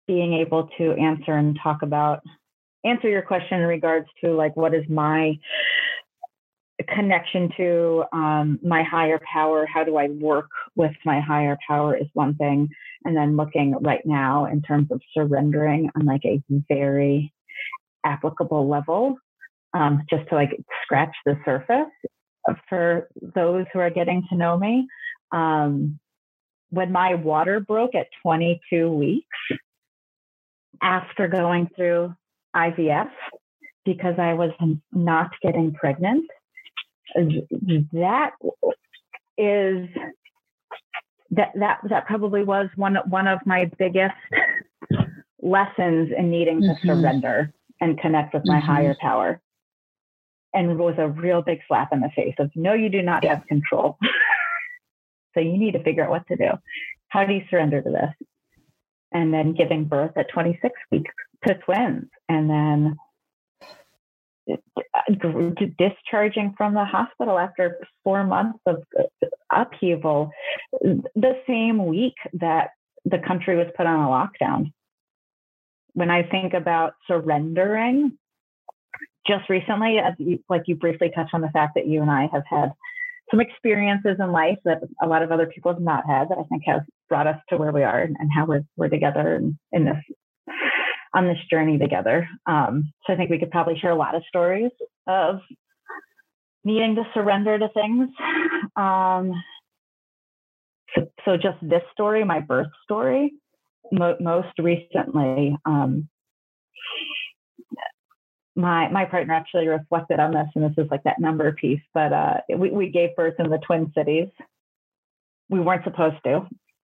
being able to answer and talk about answer your question in regards to like what is my connection to um, my higher power? How do i work with my higher power is one thing. And then looking right now in terms of surrendering on like a very applicable level um, just to like scratch the surface for those who are getting to know me um, when my water broke at 22 weeks after going through IVF because I was not getting pregnant. That is that that that probably was one one of my biggest lessons in needing to mm-hmm. surrender and connect with my mm-hmm. higher power. And was a real big slap in the face of no, you do not have control. so you need to figure out what to do. How do you surrender to this? And then giving birth at 26 weeks to twins and then uh, discharging from the hospital after four months of uh, upheaval the same week that the country was put on a lockdown. When i think about surrendering just recently like you briefly touched on the fact that you and i have had some experiences in life that a lot of other people have not had that i think have brought us to where we are and, how we're, we're together in, in this on this journey together. Um, so I think we could probably share a lot of stories of needing to surrender to things. Um, so, so, just this story, my birth story, mo- most recently, um, my my partner actually reflected on this, and this is like that number piece. But uh, we we gave birth in the Twin Cities. We weren't supposed to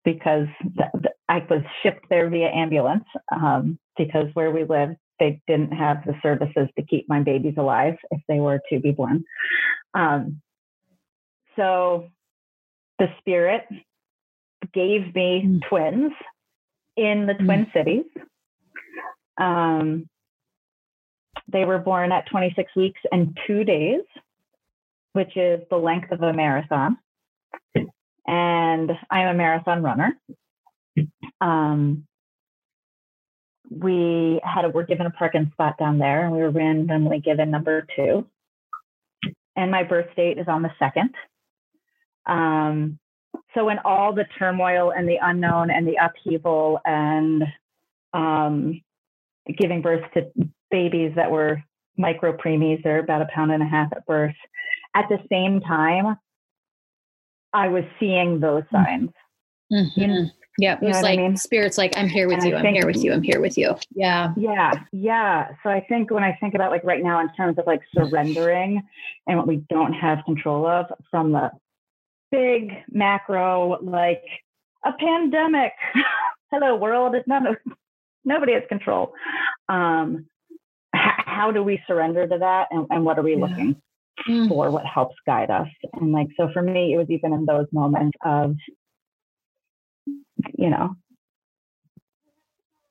because the, I was shipped there via ambulance. Um, because where we lived, they didn't have the services to keep my babies alive if they were to be born. Um, so the spirit gave me mm. twins in the mm. Twin Cities. Um, they were born at 26 weeks and two days, which is the length of a marathon. And I'm a marathon runner. Um, we had a, were given a parking spot down there and we were randomly given number two. And my birth date is on the second. Um, so in all the turmoil and the unknown and the upheaval and um, giving birth to babies that were micro preemies, they're about a pound and a half at birth. At the same time, I was seeing those mm. signs. Mm-hmm. You know, yeah, it was you know like I mean? spirits like I'm here with and you, I'm here with you, I'm here with you. Yeah. Yeah. Yeah. So I think when I think about like right now in terms of like surrendering and what we don't have control of from the big macro, like a pandemic. Hello world, it's not nobody has control. Um h- how do we surrender to that and, and what are we yeah. looking mm. for? What helps guide us? And like so for me, it was even in those moments of you know,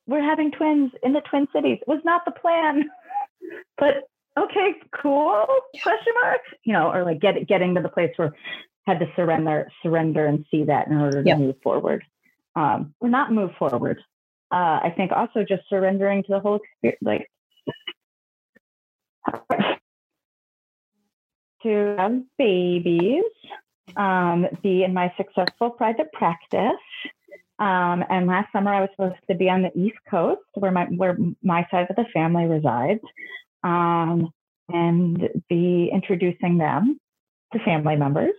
we're having twins in the Twin Cities. Was not the plan, but okay, cool? Question mark. You know, or like get, getting to the place where had to surrender, surrender, and see that in order to yep. move forward, um, or not move forward. Uh, I think also just surrendering to the whole experience, like to have babies, um, be in my successful private practice, um, and last summer, I was supposed to be on the East Coast, where my where my side of the family resides, um, and be introducing them to family members.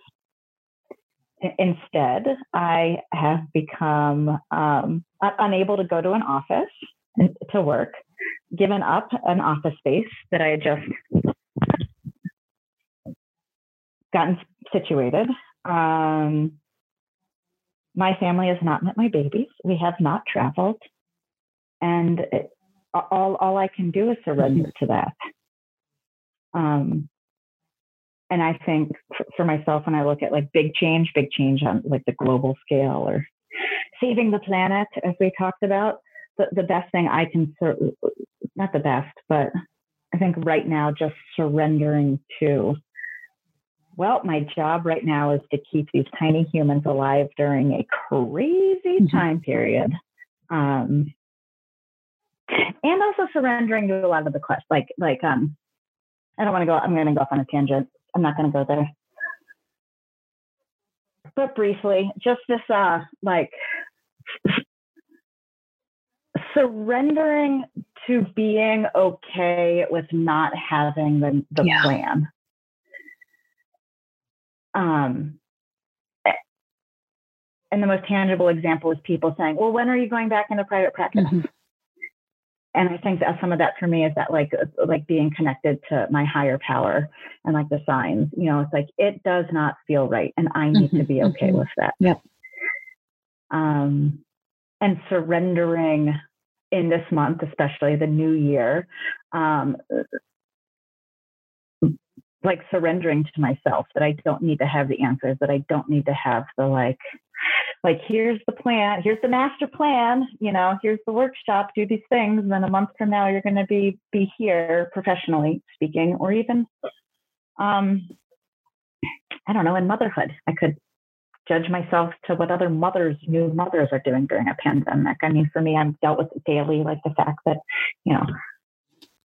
Instead, I have become um, unable to go to an office to work, given up an office space that I had just gotten situated. Um, my family has not met my babies. We have not traveled. And it, all, all I can do is surrender to that. Um, and I think for, for myself, when I look at like big change, big change on like the global scale or saving the planet, as we talked about, the, the best thing I can, sur- not the best, but I think right now, just surrendering to well, my job right now is to keep these tiny humans alive during a crazy mm-hmm. time period. Um, and also surrendering to a lot of the quests. Like, like, um, I don't want to go, I'm going to go off on a tangent. I'm not going to go there. But briefly, just this, uh, like, surrendering to being okay with not having the, the yeah. plan. Um, and the most tangible example is people saying, well, when are you going back into private practice? Mm-hmm. And I think that some of that for me is that like like being connected to my higher power and like the signs. You know, it's like it does not feel right, and I need mm-hmm. to be okay mm-hmm. with that. Yep. Um, and surrendering in this month, especially the new year, um, like surrendering to myself that I don't need to have the answers, that I don't need to have the like, like here's the plan, here's the master plan, you know, here's the workshop, do these things, and then a month from now you're going to be be here professionally speaking, or even, um, I don't know, in motherhood, I could judge myself to what other mothers, new mothers are doing during a pandemic. I mean, for me, I'm dealt with it daily, like the fact that, you know,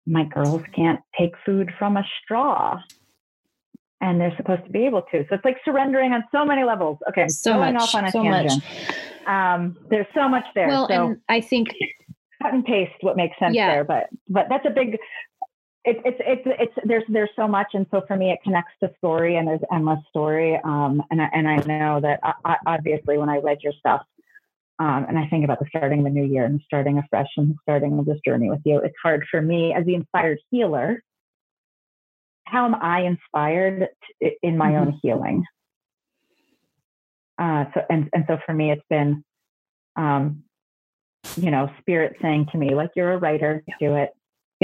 my girls can't take food from a straw and they're supposed to be able to. So it's like surrendering on so many levels. Okay, I'm so going much, off on a so tangent. Um, there's so much there. Well, so and I think cut and paste what makes sense yeah. there, but but that's a big. It's it's it's it's there's there's so much, and so for me, it connects to story, and there's endless story. Um, and I, and I know that I, obviously when I read your stuff, um, and I think about the starting of the new year and starting afresh and starting this journey with you, it's hard for me as the inspired healer how am I inspired to, in my mm-hmm. own healing? Uh, so and and so for me, it's been, um, you know, spirit saying to me, like, you're a writer, do it.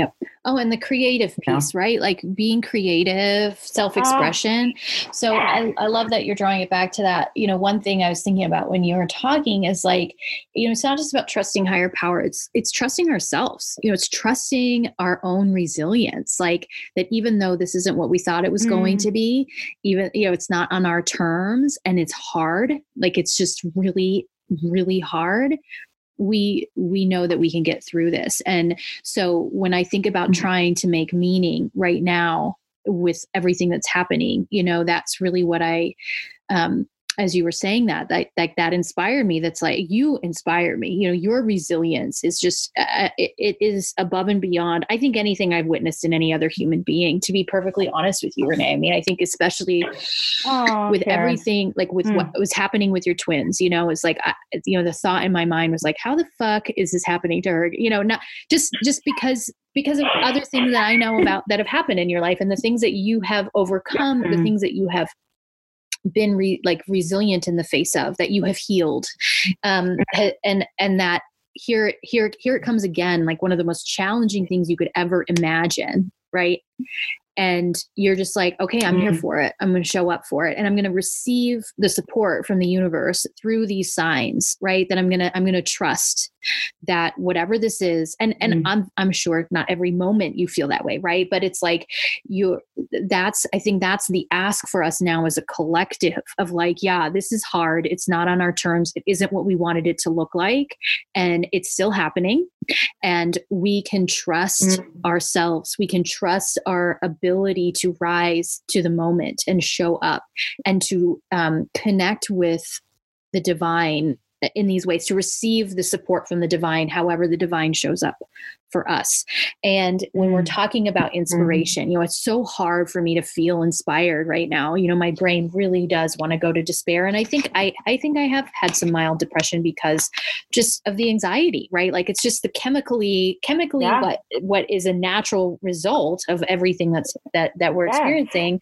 Yep. Oh, and the creative piece, yeah. right? Like being creative, self expression. So I, I love that you're drawing it back to that. You know, one thing I was thinking about when you were talking is like, you know, it's not just about trusting higher power, it's it's trusting ourselves. You know, it's trusting our own resilience. Like that even though this isn't what we thought it was mm. going to be, even, you know, it's not on our terms and it's hard. Like it's just really, really hard we we know that we can get through this and so when i think about mm-hmm. trying to make meaning right now with everything that's happening you know that's really what i um as you were saying that that like that inspired me that's like you inspire me you know your resilience is just uh, uh, it, it is above and beyond i think anything i've witnessed in any other human being to be perfectly honest with you renee i mean i think especially oh, with Karen. everything like with mm. what was happening with your twins you know it's like I, you know the thought in my mind was like how the fuck is this happening to her you know not just just because because of other things that I know about that have happened in your life and the things that you have overcome, mm. the things that you have been re, like resilient in the face of that you have healed. Um, and and that here here here it comes again like one of the most challenging things you could ever imagine right? And you're just like okay i'm mm. here for it. I'm going to show up for it and i'm going to receive the support from the universe through these signs right that i'm going to i'm going to trust that whatever this is and and mm. i'm i'm sure not every moment you feel that way right? But it's like you that's i think that's the ask for us now as a collective of like yeah this is hard. It's not on our terms. It isn't what we wanted it to look like. And it's still happening. And we can trust mm. ourselves. We can trust our ability to rise to the moment and show up and to um, connect with the divine in these ways to receive the support from the divine however the divine shows up for us and when we're mm. talking about mm-hmm. inspiration you know it's so hard for me to feel inspired right now you know my brain really does want to go to despair and i think i i think i have had some mild depression because just of the anxiety right like it's just the chemically chemically yeah. what what is a natural result of everything that's that that we're yeah. experiencing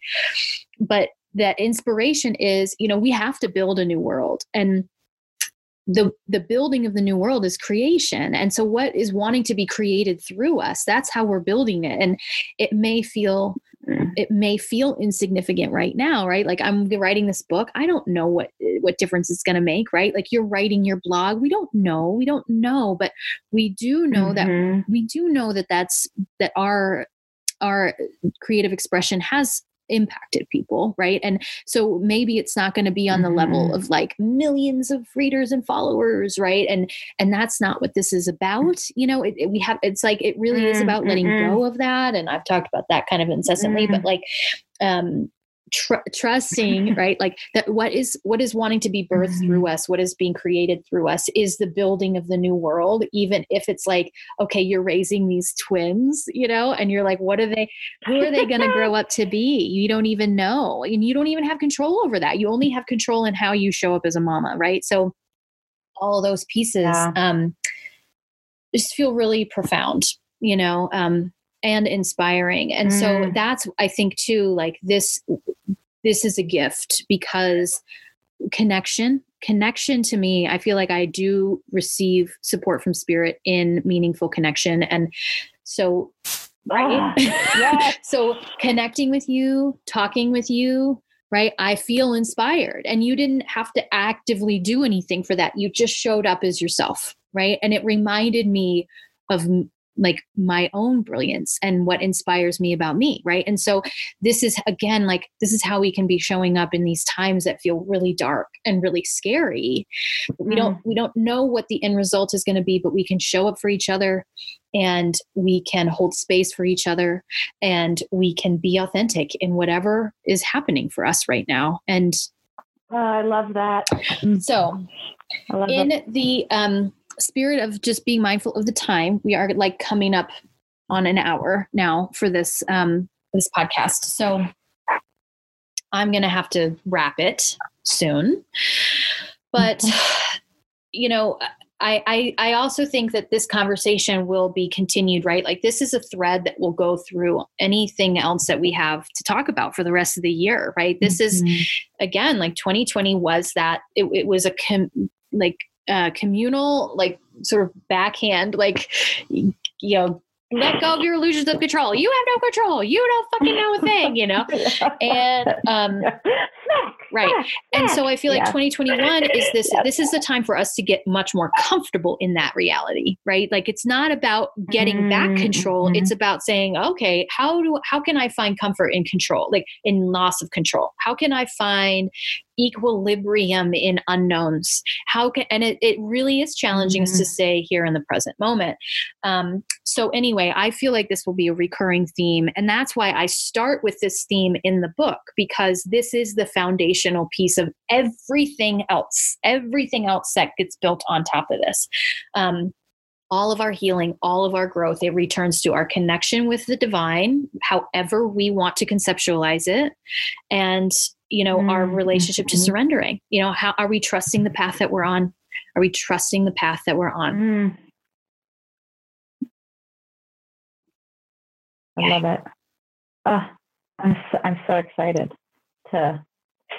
but that inspiration is you know we have to build a new world and the the building of the new world is creation. And so what is wanting to be created through us that's how we're building it. And it may feel mm. it may feel insignificant right now right? Like i'm writing this book. I don't know what what difference it's going to make right? Like you're writing your blog. We don't know. We don't know. But we do know mm-hmm. that we do know that that's that our our creative expression has impacted people right and so maybe it's not going to be on the mm-hmm. level of like millions of readers and followers right and and that's not what this is about you know it, it, we have it's like it really mm-hmm. is about letting mm-hmm. go of that and i've talked about that kind of incessantly but mm-hmm. like um tr- trusting right like that what is what is wanting to be birthed mm-hmm. through us what is being created through us is the building of the new world even if it's like okay you're raising these twins you know and you're like what are they who are they going to grow up to be you don't even know and you don't even have control over that you only have control in how you show up as a mama right so all those pieces yeah. um just feel really profound you know um and inspiring. And mm. so that's i think too like this this is a gift because connection connection to me i feel like i do receive support from spirit in meaningful connection. And so right? Yeah. so connecting with you talking with you right? I feel inspired. And you didn't have to actively do anything for that. You just showed up as yourself right? And it reminded me of like my own brilliance and what inspires me about me right and so this is again like this is how we can be showing up in these times that feel really dark and really scary we don't mm. we don't know what the end result is going to be but we can show up for each other and we can hold space for each other and we can be authentic in whatever is happening for us right now and oh, i love that so in that. the um spirit of just being mindful of the time, we are like coming up on an hour now for this um this podcast. So I'm going to have to wrap it soon. But you know, I, I I also think that this conversation will be continued, right? Like this is a thread that will go through anything else that we have to talk about for the rest of the year, right? This mm-hmm. is again like 2020 was that it, it was a com- like uh, communal, like sort of backhand, like you know, let go of your illusions of control. You have no control. You don't fucking know a thing, you know? And um right. And so I feel like yeah. 2021 is this this is the time for us to get much more comfortable in that reality, right? Like it's not about getting mm-hmm. back control. Mm-hmm. It's about saying, okay, how do how can I find comfort in control? Like in loss of control. How can I find equilibrium in unknowns how can and it, it really is challenging mm-hmm. to stay here in the present moment um, so anyway i feel like this will be a recurring theme and that's why i start with this theme in the book because this is the foundational piece of everything else. Everything else that gets built on top of this. Um, all of our healing, all of our growth, it returns to our connection with the divine, however we want to conceptualize it, and you know mm-hmm. our relationship to surrendering. You know how are we trusting the path that we're on? Are we trusting the path that we're on? Mm. I love it oh, I'm, so, I'm so excited to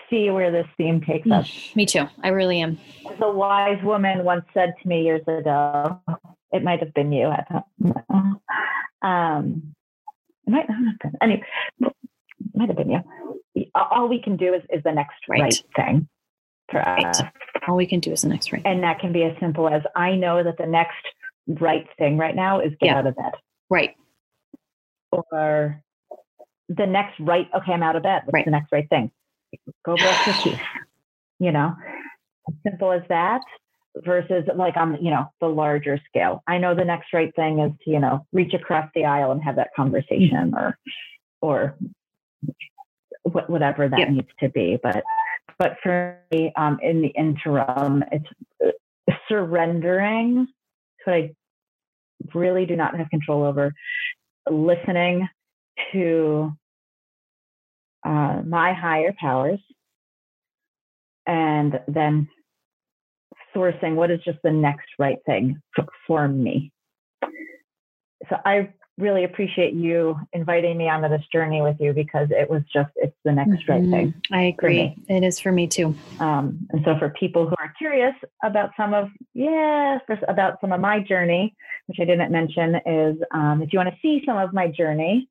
see where this theme takes mm, us me too i really am as a wise woman once said to me years ago it might have been you i don't know um, it might not have been anyway might have been you all we can do is, is the next right, right thing for right. us. All we can do is the next right. And that can be as simple as I know that the next right thing right now is get yeah. out of bed. Right. Or the next right, okay, I'm out of bed. What's right. the next right thing? Go brush your teeth. You know, simple as that versus like on, you know, the larger scale. I know the next right thing is to, you know, reach across the aisle and have that conversation or, or whatever that yep. needs to be. But but for me, um, in the interim, it's surrendering. surrendering what I really do not have control over, listening to uh, my higher powers, and then sourcing what is just the next right thing for me. So I really appreciate you inviting me onto this journey with you because it was just it's the next mm-hmm. right thing. I agree. It is for me too. Um, and so for people who are curious about some of yeah about some of my journey, which I didn't mention, is um, if you want to see some of my journey,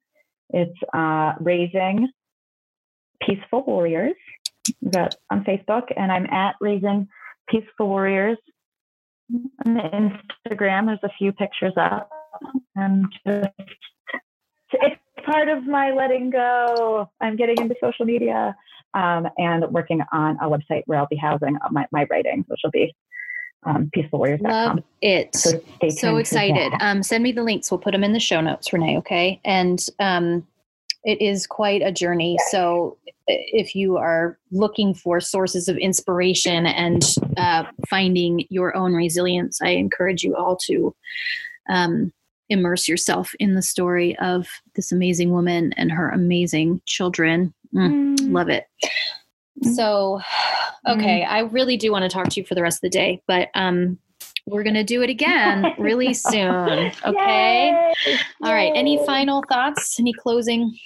it's uh, raising peaceful warriors. That on Facebook, and I'm at raising peaceful warriors on Instagram. There's a few pictures up and just it's part of my letting go. I'm getting into social media um, and working on a website where I'll be housing my, my writing, which will be um, peacefulwarriors.com. Love it. So, so excited. Um, send me the links. We'll put them in the show notes, Renee. Okay. And um, it is quite a journey. So if you are looking for sources of inspiration and uh, finding your own resilience, I encourage you all to um, immerse yourself in the story of this amazing woman and her amazing children. Mm, mm. Love it. Mm. So, okay, mm. I really do want to talk to you for the rest of the day, but um, we're going to do it again really soon. Okay. Yay. All right. Any final thoughts? Any closing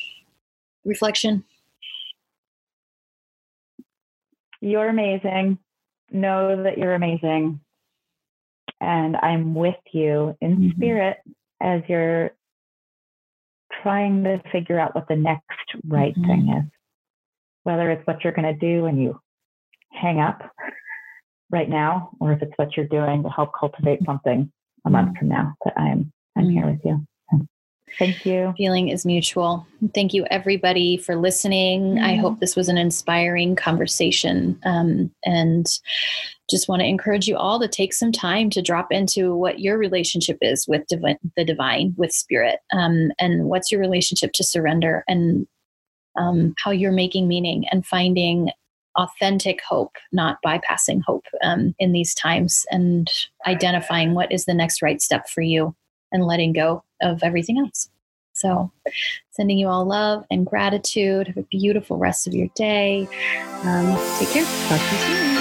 reflection? You're amazing. Know that you're amazing. And I'm with you in mm-hmm. spirit as you're trying to figure out what the next right mm-hmm. thing is. Whether it's what you're going to do when you hang up right now, or if it's what you're doing to help cultivate something a month mm-hmm. from now. But I'm I'm here with you. Thank you. Feeling is mutual. Thank you, everybody, for listening. Mm-hmm. I hope this was an inspiring conversation. Um, and just want to encourage you all to take some time to drop into what your relationship is with divi- the divine, with spirit, um, and what's your relationship to surrender and um, how you're making meaning and finding authentic hope, not bypassing hope um, in these times, and identifying what is the next right step for you and letting go of everything else. So, sending you all love and gratitude. Have a beautiful rest of your day. Um, take care. Talk to you soon.